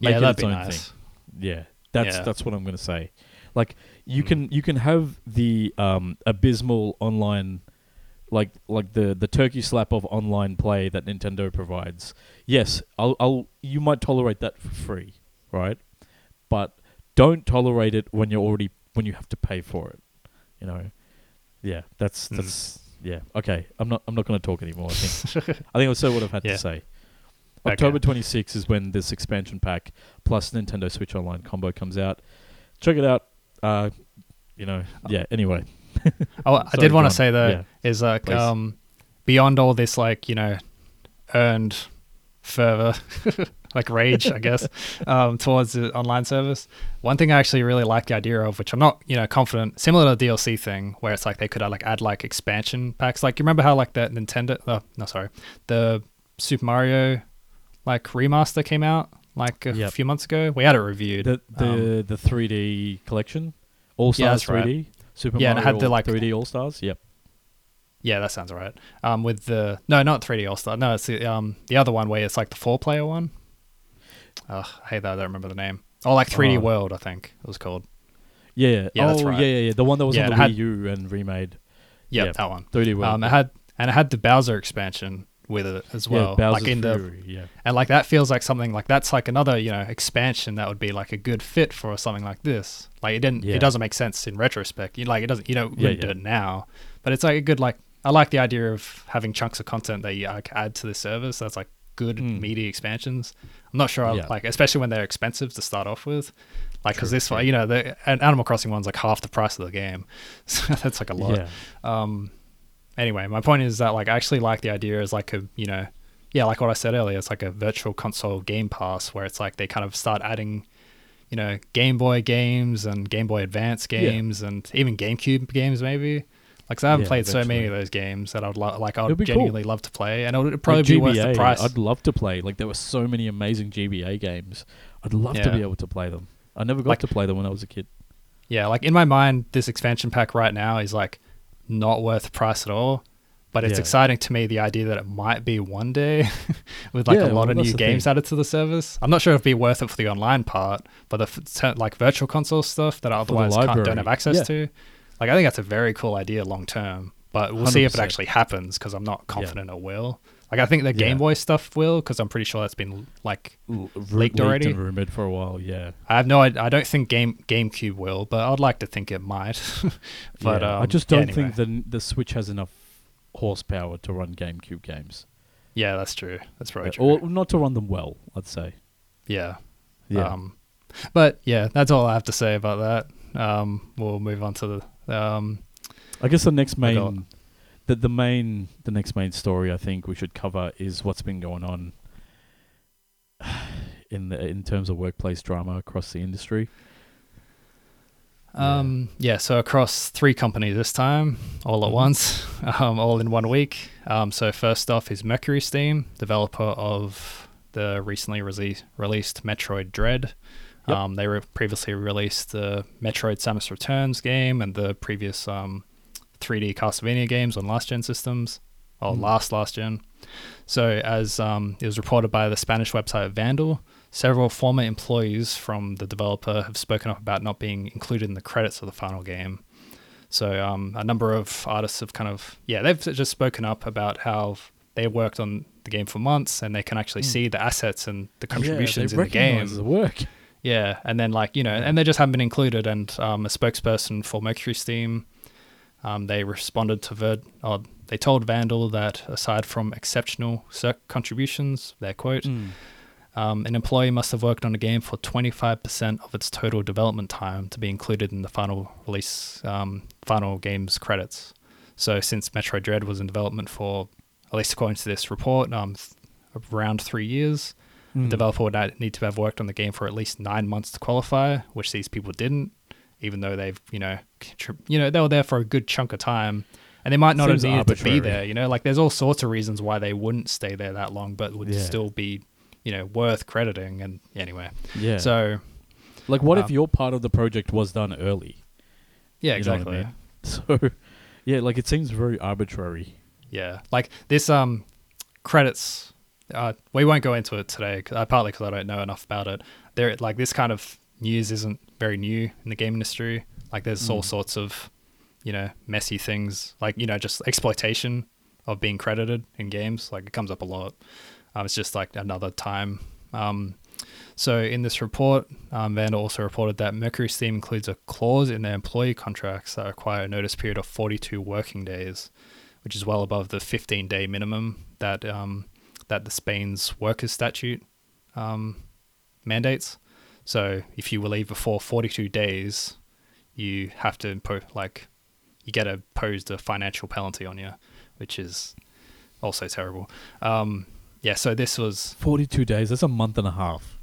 Speaker 1: make
Speaker 2: yeah,
Speaker 1: it
Speaker 2: that'd
Speaker 1: its
Speaker 2: be
Speaker 1: own
Speaker 2: nice.
Speaker 1: thing. Yeah, that's
Speaker 2: Yeah.
Speaker 1: that's what I'm gonna say. Like you
Speaker 2: Mm.
Speaker 1: can you can have the um, abysmal online, like like the the turkey slap of online play that Nintendo provides. Yes, I'll I'll you might tolerate that for free, right? But don't tolerate it when you're already when you have to pay for it. You know, yeah, that's
Speaker 2: Mm.
Speaker 1: that's yeah. Okay, I'm not I'm not gonna talk anymore. I think I think I've said what I've had
Speaker 2: Yeah.
Speaker 1: to say.
Speaker 2: Okay.
Speaker 1: October 26th is when this expansion pack plus Nintendo Switch Online combo comes out. Check it out. Uh, you know, yeah. Anyway,
Speaker 2: Oh, I
Speaker 1: Sorry,
Speaker 2: did want to say though
Speaker 1: Yeah,
Speaker 2: is like
Speaker 1: please.
Speaker 2: um beyond all this like you know earned fervor like rage I guess um towards the online service. One thing I actually really like the idea of, which I'm not you know confident, similar to the DLC thing where it's like they could uh, like add like expansion packs. Like you remember how like the Nintendo, uh, no sorry, the Super Mario like remaster came out like a
Speaker 1: Yep.
Speaker 2: few months ago. We had it reviewed.
Speaker 1: the
Speaker 2: Um,
Speaker 1: the the 3D collection, All
Speaker 2: Yeah,
Speaker 1: Stars
Speaker 2: that's right.
Speaker 1: 3D, Super
Speaker 2: Yeah, and it had the, like-
Speaker 1: 3D All Stars. Yep.
Speaker 2: Yeah, that sounds right. Um, with the no, not 3D All Star. No, it's the um the other one where it's like the four player one. Ugh, I hate that. I don't remember the name. Oh, like 3D
Speaker 1: Oh.
Speaker 2: World, I think it was called.
Speaker 1: Yeah.
Speaker 2: Yeah,
Speaker 1: oh,
Speaker 2: that's right.
Speaker 1: yeah, yeah, yeah. The one that was
Speaker 2: Yeah,
Speaker 1: on the
Speaker 2: had-
Speaker 1: Wii U and remade.
Speaker 2: Yeah,
Speaker 1: Yeah.
Speaker 2: that one.
Speaker 1: 3D World.
Speaker 2: Um, it had and it had the Bowser expansion, with it as well.
Speaker 1: yeah,
Speaker 2: like in the
Speaker 1: yeah.
Speaker 2: and like that feels like something like that's like another you know expansion that would be like a good fit for something like this. Like it didn't
Speaker 1: Yeah.
Speaker 2: it doesn't make sense in retrospect. You like it doesn't you don't
Speaker 1: Yeah,
Speaker 2: do it now, but it's like a good like I like the idea of having chunks of content that you like add to the service. That's like good
Speaker 1: Mm.
Speaker 2: meaty expansions. I'm not sure I like especially when they're expensive to start off with. Like because this one, you know, the Animal Crossing one's like half the price of the game, so that's like a lot
Speaker 1: Yeah.
Speaker 2: um anyway my point is that like i actually like the idea as like a you know yeah like what i said earlier it's like a virtual console game pass where it's like they kind of start adding you know game boy games and game boy advance
Speaker 1: Yeah.
Speaker 2: games and even gamecube games maybe like 'cause i haven't
Speaker 1: Yeah,
Speaker 2: played so many of those games that i would lo- like i
Speaker 1: It'd
Speaker 2: would
Speaker 1: be cool.
Speaker 2: genuinely love to play and it would probably
Speaker 1: Like
Speaker 2: be worth the price
Speaker 1: I'd love to play. Like there were so many amazing GBA games. I'd love to be able to play them. I never got
Speaker 2: Like-
Speaker 1: to play them when I was a kid.
Speaker 2: Yeah, like in my mind, this expansion pack right now is like not worth the price at all. But it's
Speaker 1: Yeah.
Speaker 2: exciting to me the idea that it might be one day with like
Speaker 1: Yeah,
Speaker 2: a lot
Speaker 1: well,
Speaker 2: of new games
Speaker 1: thing.
Speaker 2: added to the service. I'm not sure if it'd be worth it for the online part, but the like virtual console stuff that I otherwise can't, don't have access
Speaker 1: yeah.
Speaker 2: to, like I think that's a very cool idea long term. But we'll see if it actually happens because I'm not confident it will. Like I think the Game
Speaker 1: Yeah.
Speaker 2: Boy stuff will because I'm pretty sure that's been like
Speaker 1: L-
Speaker 2: Leaked already?
Speaker 1: and rumored for a while. Yeah,
Speaker 2: I have no I, I don't think game GameCube will, but I'd like to think it might. but
Speaker 1: Yeah,
Speaker 2: um,
Speaker 1: I just don't
Speaker 2: anyway.
Speaker 1: think the the Switch has enough horsepower to run GameCube games,
Speaker 2: Yeah, that's true. That's probably
Speaker 1: Uh,
Speaker 2: true.
Speaker 1: or not to run them well. I'd say.
Speaker 2: yeah.
Speaker 1: Yeah,
Speaker 2: Um, but yeah, that's all I have to say about that. Um, we'll move on to the. Um,
Speaker 1: I guess the next main, the the main, the next main story I think we should cover is what's been going on in the in terms of workplace drama across the industry.
Speaker 2: Um, yeah. So across three companies this time, all at
Speaker 1: Mhm.
Speaker 2: once, um, all in one week. Um, so first off is Mercury Steam, developer of the recently released released Metroid Dread.
Speaker 1: Yep.
Speaker 2: Um, they re- previously released the Metroid Samus Returns game and the previous um, 3D Castlevania games on last gen systems, or
Speaker 1: Mm.
Speaker 2: last last gen. So, as um, it was reported by the Spanish website Vandal, several former employees from the developer have spoken up about not being included in the credits of the final game. So, um, a number of artists have kind of, yeah, they've just spoken up about how they worked on the game for months and they can actually
Speaker 1: Mm.
Speaker 2: see the assets and the contributions
Speaker 1: they
Speaker 2: in the game.
Speaker 1: the work.
Speaker 2: Yeah, and then like you know, and they just haven't been included. And um, a spokesperson for Mercury Steam, um, they responded to Verd, or they told Vandal that aside from exceptional contributions, their quote,
Speaker 1: Mm.
Speaker 2: um, an employee must have worked on a game for 25% of its total development time to be included in the final release, um, final game's credits. So since Metroid Dread was in development for, at least according to this report, um, around three years,
Speaker 1: Mm.
Speaker 2: the developer would need to have worked on the game for at least nine months to qualify, which these people didn't, even though they've, you know, you know, they were there for a good chunk of time, and they might not
Speaker 1: Seems
Speaker 2: have needed to be there. You know, like there's all sorts of reasons why they wouldn't stay there that long, but would
Speaker 1: Yeah.
Speaker 2: still be, you know, worth crediting. And anyway,
Speaker 1: Yeah.
Speaker 2: so
Speaker 1: like, what if
Speaker 2: um,
Speaker 1: your part of the project was done early?
Speaker 2: yeah,
Speaker 1: know I
Speaker 2: exactly.
Speaker 1: mean? So, yeah, like it seems very arbitrary.
Speaker 2: Yeah, like this um credits. Uh, we won't go into it today, 'cause- uh, partly because I don't know enough about it. There, like this kind of news isn't very new in the game industry. Like there's all
Speaker 1: Mm.
Speaker 2: sorts of, you know, messy things. Like you know, just exploitation of being credited in games. Like it comes up a lot. Um, it's just like another time. Um, so in this report, um, Vandal also reported that Mercury Steam includes a clause in their employee contracts that require a notice period of 42 working days, which is well above the 15 day minimum that um, that the Spain's workers statute um, mandates. So if you will leave before 42 days, you have to impose like you get imposed a financial penalty on you, which is also terrible. Um, yeah, so this was
Speaker 1: 42 days, that's a month and a half.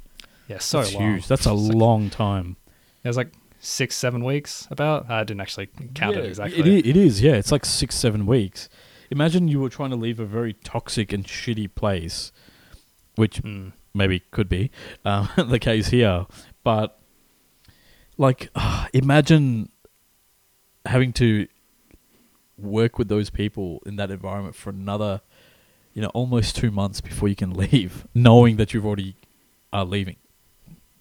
Speaker 2: yeah so
Speaker 1: that's
Speaker 2: long.
Speaker 1: huge. That's a
Speaker 2: like-
Speaker 1: long time.
Speaker 2: It was like six, seven weeks. About I didn't actually count it exactly.
Speaker 1: It is, it is, yeah. It's like six, seven weeks. Imagine you were trying to leave a very toxic and shitty place, which
Speaker 2: Mm.
Speaker 1: Maybe could be um, the case here. But like, imagine having to work with those people in that environment for another, you know, almost two months before you can leave, knowing that you've already are leaving.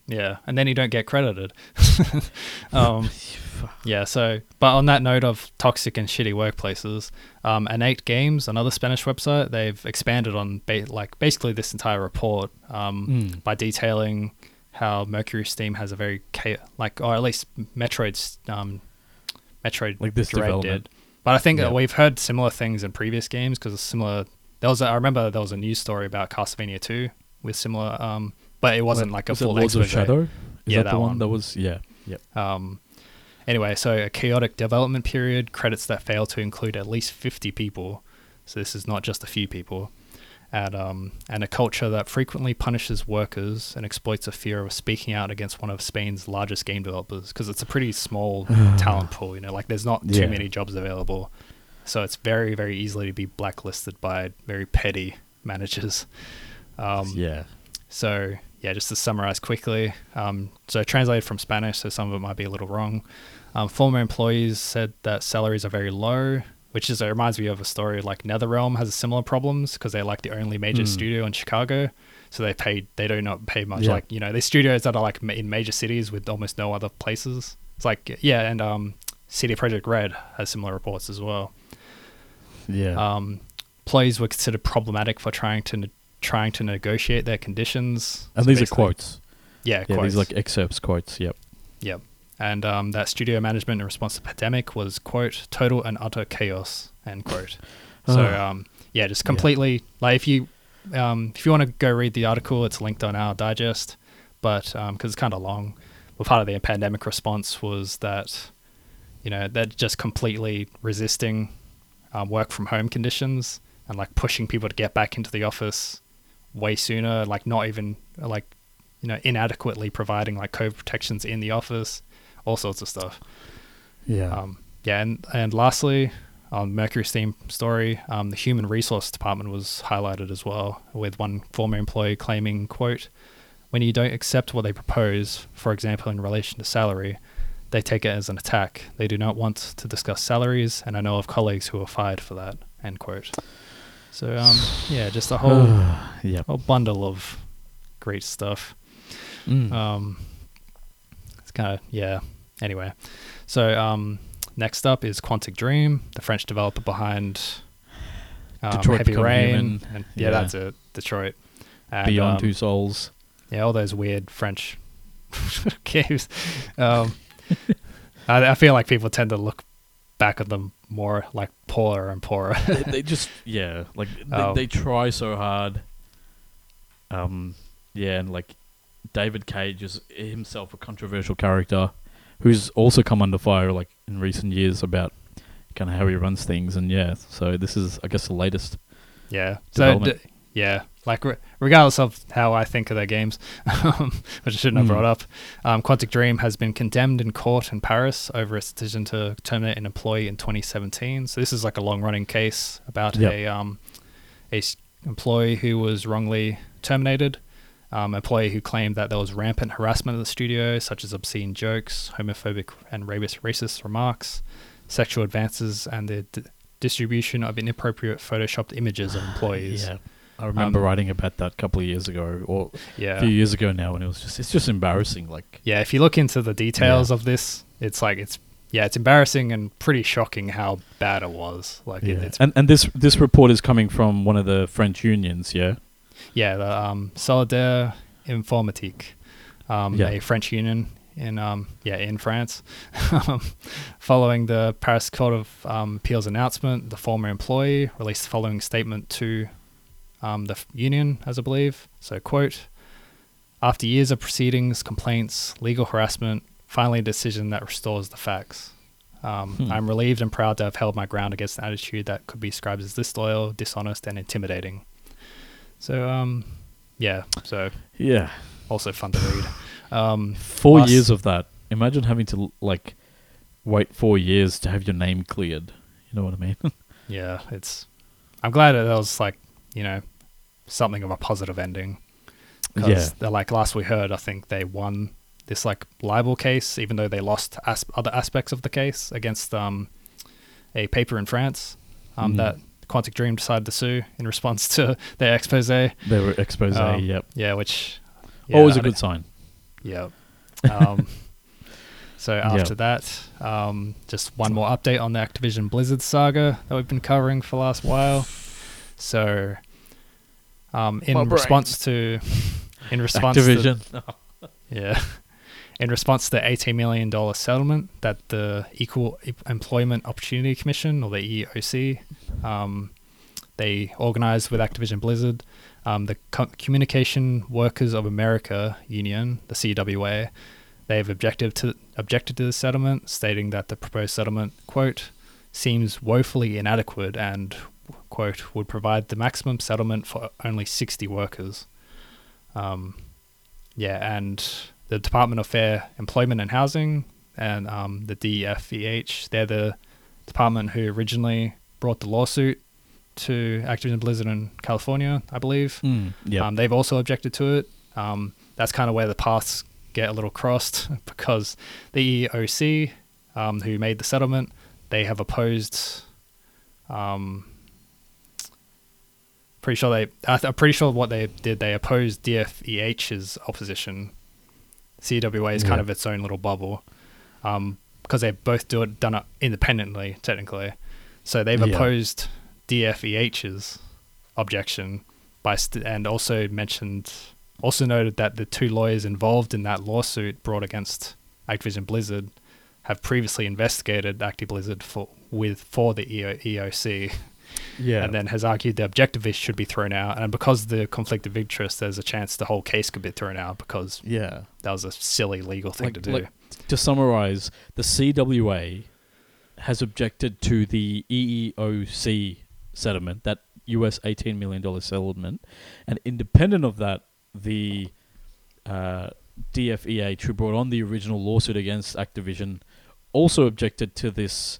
Speaker 2: Yeah, and then you don't get credited. um, yeah, so, but on that note of toxic and shitty workplaces, um, AnaitGames, another Spanish website, they've expanded on ba- like basically this entire report um,
Speaker 1: Mm.
Speaker 2: by detailing how Mercury Steam has a very cha- like, or at least Metroid's um, Metroid
Speaker 1: Like this
Speaker 2: Dread
Speaker 1: development.
Speaker 2: did. But I think
Speaker 1: Yeah.
Speaker 2: that we've heard similar things in previous games because similar. There was a, I remember there was a news story about Castlevania 2 with similar, um, but it wasn't like a
Speaker 1: Was it
Speaker 2: full
Speaker 1: Lords of. Shadow? Is
Speaker 2: Yeah,
Speaker 1: that,
Speaker 2: that
Speaker 1: the one?
Speaker 2: one.
Speaker 1: that was yeah. Yep.
Speaker 2: Um, anyway, so a chaotic development period, credits that fail to include at least 50 people. So this is not just a few people. And, um, and a culture that frequently punishes workers and exploits a fear of speaking out against one of Spain's largest game developers because it's a pretty small talent pool. You know, like there's not too
Speaker 1: Yeah.
Speaker 2: many jobs available, so it's very very easily to be blacklisted by very petty managers. Um,
Speaker 1: yeah.
Speaker 2: so yeah, just to summarize quickly, um, so translated from Spanish, so some of it might be a little wrong. Um, former employees said that salaries are very low, which is it reminds me of a story like NetherRealm has similar problems because they're like the only major
Speaker 1: Hmm.
Speaker 2: studio in Chicago, so they pay they do not pay much.
Speaker 1: Yeah.
Speaker 2: Like you know, there's studios that are like in major cities with almost no other places. It's like yeah, and um, CD Projekt Red has similar reports as well.
Speaker 1: Yeah.
Speaker 2: Um, employees were considered problematic for trying to trying to negotiate their conditions.
Speaker 1: and
Speaker 2: So
Speaker 1: these are quotes.
Speaker 2: Yeah,
Speaker 1: Yeah,
Speaker 2: quotes.
Speaker 1: these are like excerpts, quotes. Yep.
Speaker 2: Yep. And um, that studio management in response to the pandemic was quote total and utter chaos end quote. So
Speaker 1: Ah.
Speaker 2: um, yeah, just completely like if you um, if you want to go read the article, it's linked on our digest. But because it's kind of long, well, part of the pandemic response was that you know they're just completely resisting um, work from home conditions and like pushing people to get back into the office way sooner. Like not even like you know inadequately providing like COVID protections in the office, all sorts of stuff.
Speaker 1: Yeah.
Speaker 2: Um, yeah, and and lastly, on Mercury Steam story, um, the human resource department was highlighted as well, with one former employee claiming, "quote When you don't accept what they propose, for example, in relation to salary, they take it as an attack. They do not want to discuss salaries, and I know of colleagues who were fired for that." End quote. So um, yeah, just a whole
Speaker 1: yep.
Speaker 2: whole bundle of great stuff.
Speaker 1: Mm.
Speaker 2: Um, it's kind of yeah. Anyway, so um, next up is Quantic Dream, the French developer behind um,
Speaker 1: Detroit
Speaker 2: Heavy Rain.
Speaker 1: Human.
Speaker 2: And, yeah,
Speaker 1: Yeah.
Speaker 2: that's it. Detroit. And,
Speaker 1: Beyond
Speaker 2: um,
Speaker 1: Two Souls.
Speaker 2: Yeah, all those weird French games. Um, I, I feel like people tend to look back at them more like poorer and poorer.
Speaker 1: they, they just yeah, like they,
Speaker 2: Oh.
Speaker 1: they try so hard. Um, yeah, and like David Cage is himself a controversial character, who's also come under fire like in recent years about kind of how he runs things, and yeah, so this is I guess the latest.
Speaker 2: Yeah. So d- yeah, like re- regardless of how I think of their games, which I shouldn't have
Speaker 1: Mm.
Speaker 2: brought up, um, Quantic Dream has been condemned in court in Paris over its decision to terminate an employee in 2017. So this is like a long-running case about
Speaker 1: Yep.
Speaker 2: a um, a employee who was wrongly terminated. Um, employee who claimed that there was rampant harassment at the studio, such as obscene jokes, homophobic and racist, racist remarks, sexual advances, and the d- distribution of inappropriate photoshopped images of employees.
Speaker 1: Yeah, I remember
Speaker 2: Um,
Speaker 1: writing about that a couple of years ago, or a few years ago now, and it was just it's just embarrassing. Like
Speaker 2: Yeah, if you look into the details
Speaker 1: Yeah.
Speaker 2: of this, it's like it's yeah, it's embarrassing and pretty shocking how bad it was. Like it,
Speaker 1: yeah.
Speaker 2: it's
Speaker 1: and and this this report is coming from one of the French unions. Yeah.
Speaker 2: yeah, the um, Solidaires Informatique, um,
Speaker 1: Yeah.
Speaker 2: a French union in um, yeah in France. Following the Paris Court of um, Appeals announcement, the former employee released the following statement to um, the union, as I believe. So, quote: After years of proceedings, complaints, legal harassment, finally a decision that restores the facts. Um,
Speaker 1: Hmm.
Speaker 2: I'm relieved and proud to have held my ground against an attitude that could be described as disloyal, dishonest, and intimidating. So, um, yeah, so
Speaker 1: Yeah.
Speaker 2: also fun to read. Um,
Speaker 1: Four
Speaker 2: Last-
Speaker 1: years of that. Imagine having to like wait four years to have your name cleared. You know what I mean?
Speaker 2: yeah, it's. I'm glad that was like you know something of a positive ending. Because like last we heard, I think they won this like libel case, even though they lost as- other aspects of the case against um a paper in France um,
Speaker 1: Mhm.
Speaker 2: that Quantic Dream decided to sue in response to their expose.
Speaker 1: They were expose.
Speaker 2: Um,
Speaker 1: yep.
Speaker 2: Yeah, which yeah,
Speaker 1: Always a good sign.
Speaker 2: Yep. Um, so after that, um, just one more update on the Activision Blizzard saga that we've been covering for the last while. So, um, in
Speaker 1: My brain.
Speaker 2: response to, in response to Yeah. In response to the $18 million settlement that the Equal Employment Opportunity Commission, or the EEOC, um, they organized with Activision Blizzard, um, the Co- Communication Workers of America Union, the CWA, they've objected to, objected to the settlement, stating that the proposed settlement, quote, seems woefully inadequate and, quote, would provide the maximum settlement for only 60 workers. Um, yeah, and the Department of Fair Employment and Housing and um, the DFEH, they're the department who originally brought the lawsuit to Activision Blizzard in California, I believe.
Speaker 1: Mm, yeah.
Speaker 2: Um, they've also objected to it. Um, that's kind of where the paths get a little crossed because the EOC, um, who made the settlement, they have opposed. Um, pretty sure they. I'm pretty sure what they did. They opposed DFEH's opposition. CWA is kind of its own little bubble, um, because they both do it done it independently technically. So they've
Speaker 1: Yeah.
Speaker 2: opposed DFEH's objection by st- and also mentioned also noted that the two lawyers involved in that lawsuit brought against Activision Blizzard have previously investigated Activision Blizzard for with for the EO, EOC
Speaker 1: yeah.
Speaker 2: and then has argued the objectivist should be thrown out and because of the conflict of interest there's a chance the whole case could be thrown out because
Speaker 1: yeah.
Speaker 2: that was a silly legal thing
Speaker 1: Like-
Speaker 2: to do.
Speaker 1: like, to summarize, the CWA has objected to the EEOC settlement, that US $18 million settlement, and independent of that, the uh, DFEH, who brought on the original lawsuit against Activision, also objected to this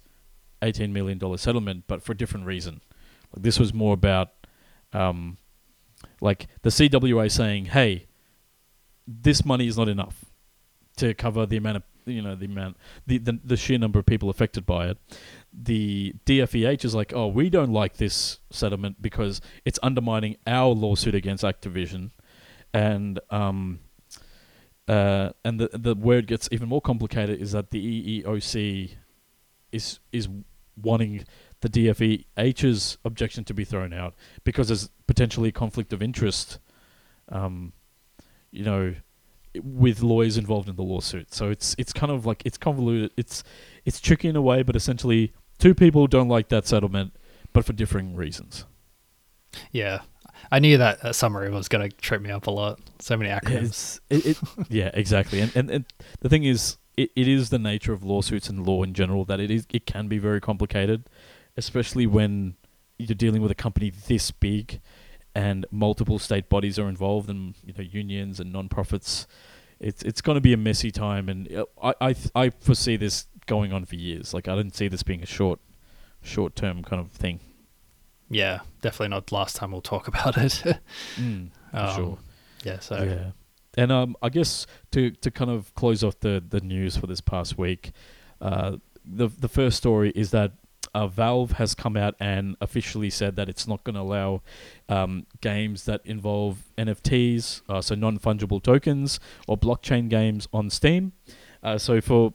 Speaker 1: $18 million settlement, but for a different reason. This was more about, um, like, the CWA saying, hey, this money is not enough to cover the amount of you know the amount the, the the sheer number of people affected by it. The DFEH is like, oh, we don't like this settlement because it's undermining our lawsuit against Activision, and um, uh, and the the it gets even more complicated is that the EEOC is is wanting the DFEH's objection to be thrown out because there's potentially a conflict of interest. Um, you know, with lawyers involved in the lawsuit. So it's it's kind of like it's convoluted. It's it's tricky in a way, but essentially two people don't like that settlement, but for differing reasons.
Speaker 2: yeah, I knew that uh, summary was going to trip me up a lot. So many acronyms.
Speaker 1: It, it, yeah, exactly. And, and and the thing is, it, it is the nature of lawsuits and law in general that it is it can be very complicated, especially when you're dealing with a company this big, and multiple state bodies are involved, and you know unions and non-profits. It's it's going to be a messy time, and uh, I I th- I foresee this going on for years. Like I didn't see this being a short short term kind of thing.
Speaker 2: Yeah, definitely not last time we'll talk about it.
Speaker 1: Mm, for
Speaker 2: Um,
Speaker 1: sure.
Speaker 2: Yeah, so
Speaker 1: Yeah, and um, I guess to to kind of close off the the news for this past week, uh, the the first story is that uh, Valve has come out and officially said that it's not going to allow um, games that involve NFTs, uh, so non fungible tokens or blockchain games on Steam. Uh, so for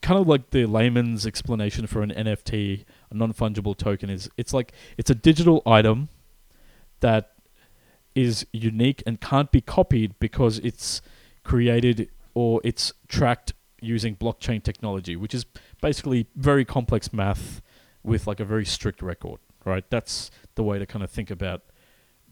Speaker 1: kind of like the layman's explanation for an NFT, a non fungible token is it's like it's a digital item that is unique and can't be copied because it's created or it's tracked using blockchain technology, which is basically very complex math with like a very strict record, right? That's the way to kind of think about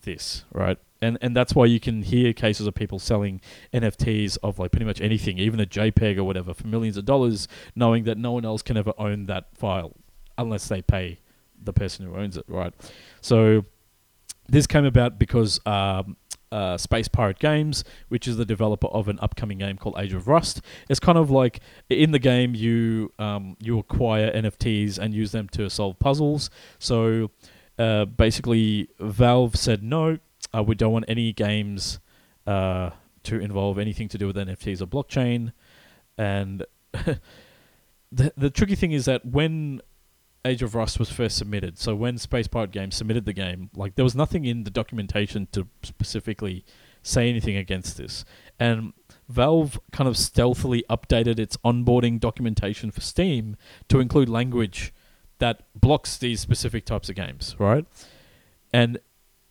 Speaker 1: this, right? And and that's why you can hear cases of people selling NFTs of like pretty much anything, even a JPEG or whatever, for millions of dollars, knowing that no one else can ever own that file unless they pay the person who owns it, right? So this came about because um, uh, Space Pirate Games, which is the developer of an upcoming game called Age of Rust, it's kind of like in the game you um, you acquire NFTs and use them to solve puzzles. So uh, basically, Valve said no, uh, we don't want any games uh, to involve anything to do with NFTs or blockchain. And the the tricky thing is that when Age of Rust was first submitted. So when Space Pirate Games submitted the game, like there was nothing in the documentation to specifically say anything against this. And Valve kind of stealthily updated its onboarding documentation for Steam to include language that blocks these specific types of games, right? And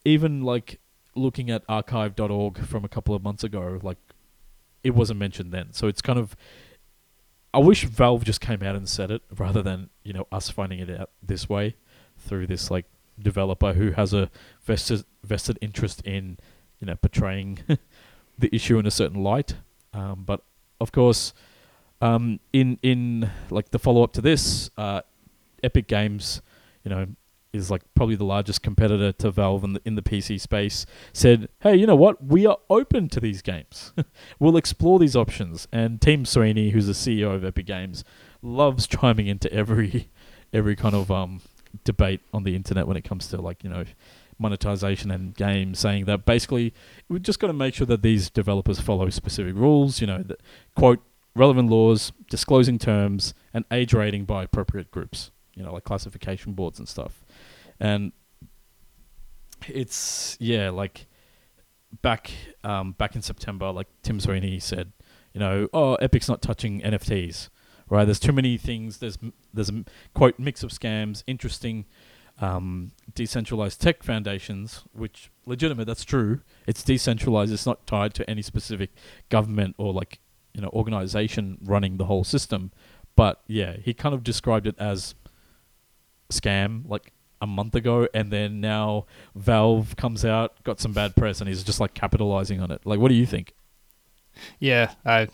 Speaker 1: even like looking at archive.org from a couple of months ago, like it wasn't mentioned then. So it's kind of I wish Valve just came out and said it rather than, you know, us finding it out this way through this like developer who has a vested vested interest in, you know, portraying the issue in a certain light. Um, but of course, um, in in like the follow up to this, uh, Epic Games, you know, is like probably the largest competitor to Valve in the, in the PC space, said, "Hey, you know what? We are open to these games. we'll explore these options." And Tim Sweeney, who's the CEO of Epic Games, loves chiming into every every kind of um, debate on the internet when it comes to like you know monetization and games, saying that basically we've just got to make sure that these developers follow specific rules. You know, that quote relevant laws, disclosing terms, and age rating by appropriate groups. You know, like classification boards and stuff. And it's yeah, like back um, back in September, like Tim Sweeney said, you know, oh, Epic's not touching NFTs, right? There's too many things. There's there's a quote mix of scams, interesting um, decentralized tech foundations, which legitimate. That's true. It's decentralized. It's not tied to any specific government or like you know organization running the whole system. But yeah, he kind of described it as scam like a month ago, and then now Valve comes out, got some bad press, and he's just like capitalizing on it. Like, what do you think?
Speaker 2: Yeah, I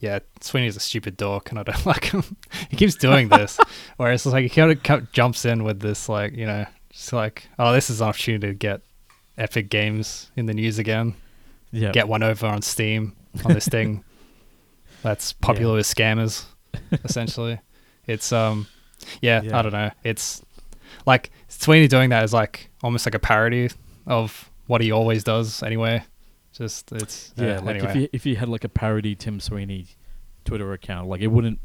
Speaker 2: yeah, Sweeney's a stupid dork, and I don't like him. he keeps doing this, whereas like he kind of jumps in with this, like you know, just like, oh, this is an opportunity to get Epic Games in the news again.
Speaker 1: Yeah,
Speaker 2: get one over on Steam on this thing that's popular yeah. with scammers. Essentially, it's um, yeah, yeah, I don't know. It's like Sweeney doing that is like almost like a parody of what he always does anyway. Just it's
Speaker 1: yeah.
Speaker 2: Uh,
Speaker 1: like
Speaker 2: anyway.
Speaker 1: if you if you had like a parody Tim Sweeney Twitter account, like it wouldn't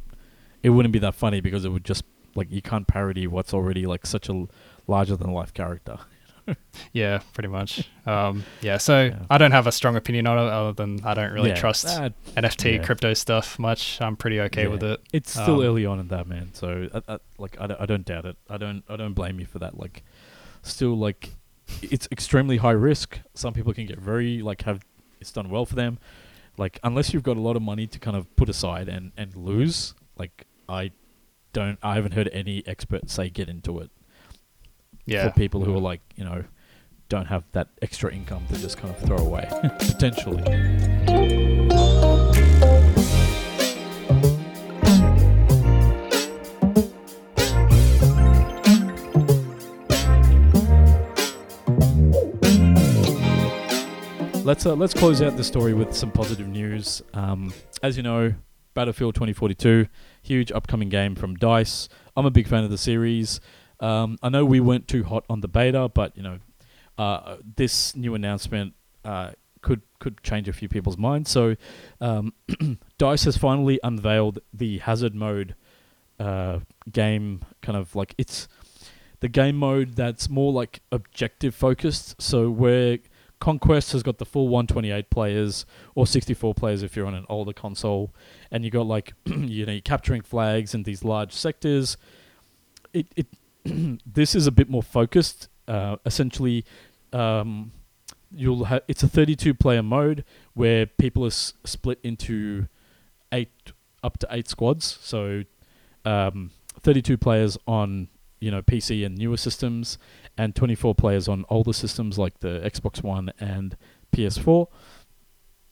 Speaker 1: it wouldn't be that funny because it would just like you can't parody what's already like such a larger than life character.
Speaker 2: yeah, pretty much. Um, yeah, so yeah. I don't have a strong opinion on it other than I don't really yeah, trust uh, NFT yeah. crypto stuff much. I'm pretty okay with it.
Speaker 1: It's still um, early on in that man, so I, I, like I, I don't doubt it. I don't I don't blame you for that. Like, still like it's extremely high risk. Some people can get very like have it's done well for them. Like unless you've got a lot of money to kind of put aside and and lose, like I don't I haven't heard any expert say get into it.
Speaker 2: Yeah.
Speaker 1: For people who are like, you know, don't have that extra income to just kind of throw away potentially. let's uh, let's close out the story with some positive news. Um, as you know, Battlefield 2042, huge upcoming game from Dice. I'm a big fan of the series. Um, I know we weren't too hot on the beta, but you know, uh, this new announcement uh, could could change a few people's minds. So, um, Dice has finally unveiled the Hazard mode uh, game. Kind of like it's the game mode that's more like objective focused. So where Conquest has got the full 128 players or 64 players if you're on an older console, and you got like you know you're capturing flags in these large sectors. It it this is a bit more focused. Uh, essentially, um, you'll have it's a 32 player mode where people are s- split into eight up to eight squads. So um, 32 players on you know PC and newer systems, and 24 players on older systems like the Xbox One and PS4.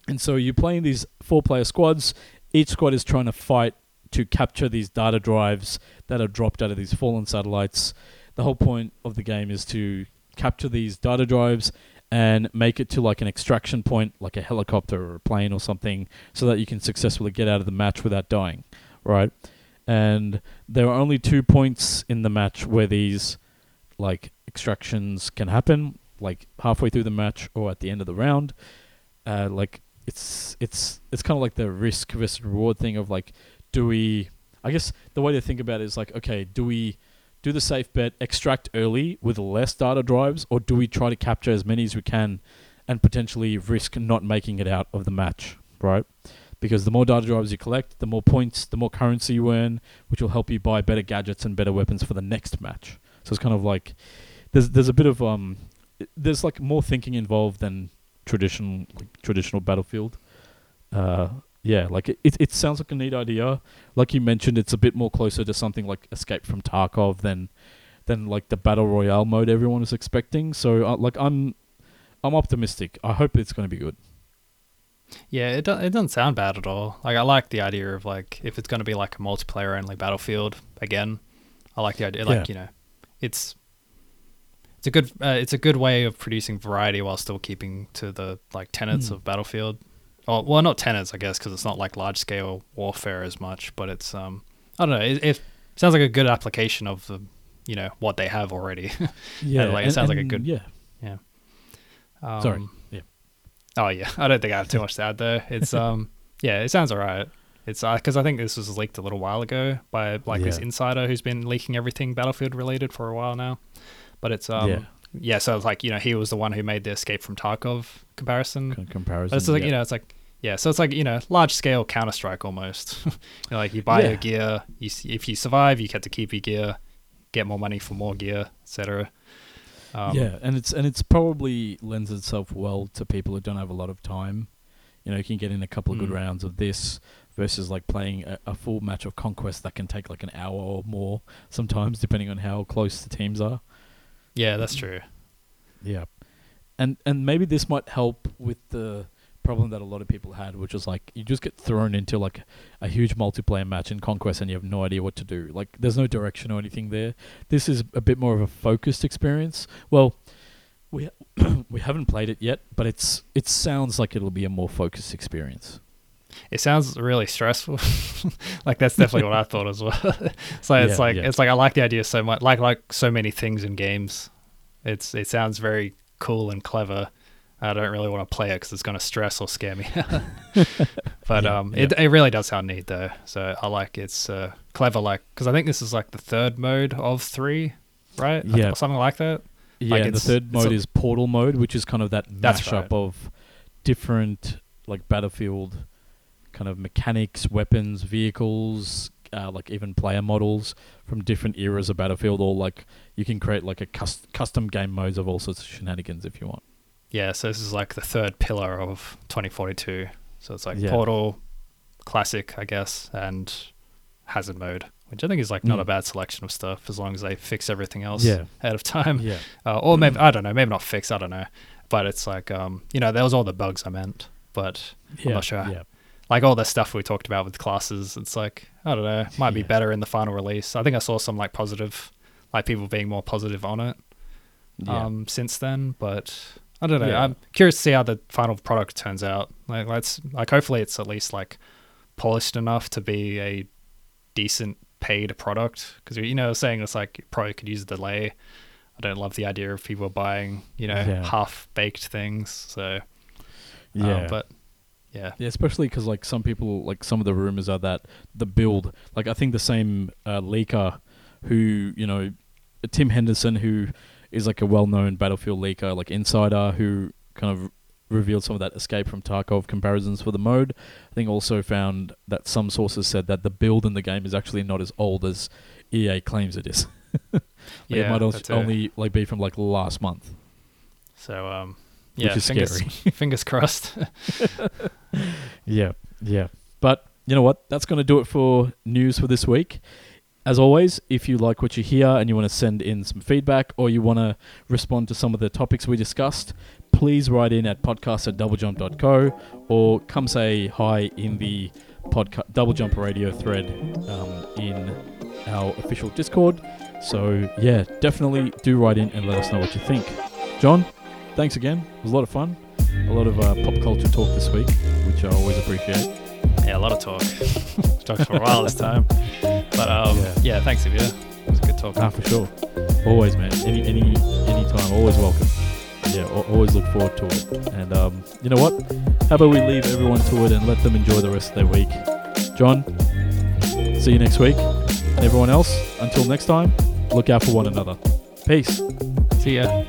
Speaker 1: And so you're playing these four-player squads. Each squad is trying to fight to capture these data drives that are dropped out of these fallen satellites. The whole point of the game is to capture these data drives and make it to like an extraction point, like a helicopter or a plane or something, so that you can successfully get out of the match without dying, right? and there are only two points in the match where these like extractions can happen, like halfway through the match or at the end of the round. Uh, like it's it's it's kind of like the risk versus reward thing of like, do we? I guess the way to think about it is like, okay, do we do the safe bet, extract early with less data drives, or do we try to capture as many as we can and potentially risk not making it out of the match, right? Because the more data drives you collect, the more points, the more currency you earn, which will help you buy better gadgets and better weapons for the next match. So it's kind of like there's there's a bit of um there's like more thinking involved than traditional like traditional battlefield. Uh, yeah, like it, it, it sounds like a neat idea. Like you mentioned, it's a bit more closer to something like Escape from Tarkov than than like the battle royale mode everyone is expecting. So uh, like I'm I'm optimistic. I hope it's going to be good.
Speaker 2: Yeah, it do- it doesn't sound bad at all. Like I like the idea of like if it's going to be like a multiplayer only battlefield again. I like the idea. Like
Speaker 1: Yeah.
Speaker 2: you know, it's it's a good uh, it's a good way of producing variety while still keeping to the like tenets
Speaker 1: Mm.
Speaker 2: of Battlefield. Oh, well, not tenets, I guess, because it's not like large scale warfare as much. But it's um, I don't know. It, it sounds like a good application of the, you know, what they have already.
Speaker 1: Yeah,
Speaker 2: like, it sounds like a good-
Speaker 1: yeah.
Speaker 2: Um,
Speaker 1: Sorry, yeah.
Speaker 2: Oh yeah, I don't think I have too much to add there. It's um, yeah, it sounds alright. It's because I think this was leaked a little while ago by like this insider who's been leaking everything Battlefield related for a while now. But it's um,
Speaker 1: Yeah.
Speaker 2: yeah. so it's like you know he was the one who made the Escape from Tarkov comparison.
Speaker 1: Con- comparison.
Speaker 2: But it's like
Speaker 1: yeah.
Speaker 2: you know it's like yeah, so it's like you know large scale Counter Strike almost. you know, like you buy
Speaker 1: Yeah.
Speaker 2: your gear, you if you survive, you get to keep your gear, get more money for more gear, etc. Um,
Speaker 1: yeah, and it's and it's probably lends itself well to people who don't have a lot of time. You know, you can get in a couple of good
Speaker 2: Mm.
Speaker 1: rounds of this versus like playing a, a full match of conquest that can take like an hour or more sometimes, depending on how close the teams are.
Speaker 2: yeah, that's true.
Speaker 1: Yeah, and and maybe this might help with the problem that a lot of people had, which was like you just get thrown into like a huge multiplayer match in Conquest and you have no idea what to do. Like there's no direction or anything there. This is a bit more of a focused experience. Well, we we haven't played it yet, but it's it sounds like it'll be a more focused experience.
Speaker 2: It sounds really stressful. like that's definitely what I thought as well. so it's
Speaker 1: Yeah,
Speaker 2: like
Speaker 1: yeah.
Speaker 2: it's like I like the idea so much. Like like so many things in games, it's it sounds very cool and clever. I don't really want to play it because it's going to stress or scare me. but
Speaker 1: Yeah,
Speaker 2: um,
Speaker 1: yeah.
Speaker 2: it it really does sound neat though. So I like it's uh, clever. Like because I think this is like the third mode of three, right?
Speaker 1: Yeah.
Speaker 2: something like that.
Speaker 1: Yeah,
Speaker 2: Like
Speaker 1: the third mode
Speaker 2: a-
Speaker 1: is Portal mode, which is kind of that mashup
Speaker 2: right.
Speaker 1: of different like battlefield kind of mechanics, weapons, vehicles, uh, like even player models from different eras of Battlefield. Or like you can create like a cus- custom game modes of all sorts of shenanigans if you want.
Speaker 2: Yeah, so this is like the third pillar of 2042. So it's like
Speaker 1: Yeah.
Speaker 2: Portal, Classic, I guess, and Hazard Mode, which I think is like not
Speaker 1: Mm.
Speaker 2: a bad selection of stuff as long as they fix everything else
Speaker 1: Yeah.
Speaker 2: ahead of time.
Speaker 1: Yeah,
Speaker 2: Uh, or maybe I don't know, maybe not fix, I don't know. But it's like um, you know, there was all the bugs I meant, but
Speaker 1: yeah,
Speaker 2: not sure.
Speaker 1: Yeah,
Speaker 2: like all the stuff we talked about with classes, it's like I don't know, might be better in the final release. I think I saw some like positive, like people being more positive on it
Speaker 1: yeah.
Speaker 2: um, since then. But I don't know.
Speaker 1: Yeah.
Speaker 2: I'm curious to see how the final product turns out. Like, let's like hopefully it's at least like polished enough to be a decent paid product. Because you know, saying it's like probably could use a delay. I don't love the idea of people buying you know
Speaker 1: Yeah.
Speaker 2: half baked things. So
Speaker 1: yeah.
Speaker 2: um, but yeah,
Speaker 1: Yeah, especially because like some people, like some of the rumors are that the build, like I think the same uh, leaker, who you know, Tim Henderson, who is like a well-known Battlefield leaker, like insider, who kind of revealed some of that escape from Tarkov comparisons for the mode. I think also found that some sources said that the build in the game is actually not as old as EA claims it is. Like,
Speaker 2: yeah,
Speaker 1: it might also
Speaker 2: that's it.
Speaker 1: only like be from like last month.
Speaker 2: So um, yeah, fingers, fingers crossed.
Speaker 1: Yeah, yeah. But you know what? That's going to do it for news for this week. As always, if you like what you hear and you want to send in some feedback or you want to respond to some of the topics we discussed, please write in at podcast at doublejump.co or come say hi in the podca- Double Jump Radio thread um, in our official Discord. So, yeah, definitely do write in and let us know what you think. John, thanks again. It was a lot of fun. A lot of uh, pop culture talk this week, which I always appreciate.
Speaker 2: yeah, a lot of talk. Talked for a while this time, but um,
Speaker 1: Yeah.
Speaker 2: yeah. thanks, Evia. It was a good talk.
Speaker 1: Ah, for sure. Always, man. Any, any, any time. Always welcome. Yeah, always look forward to it. And um, you know what? How about we leave everyone to it and let them enjoy the rest of their week? John, see you next week. Everyone else, until next time, look out for one another. Peace.
Speaker 2: See ya.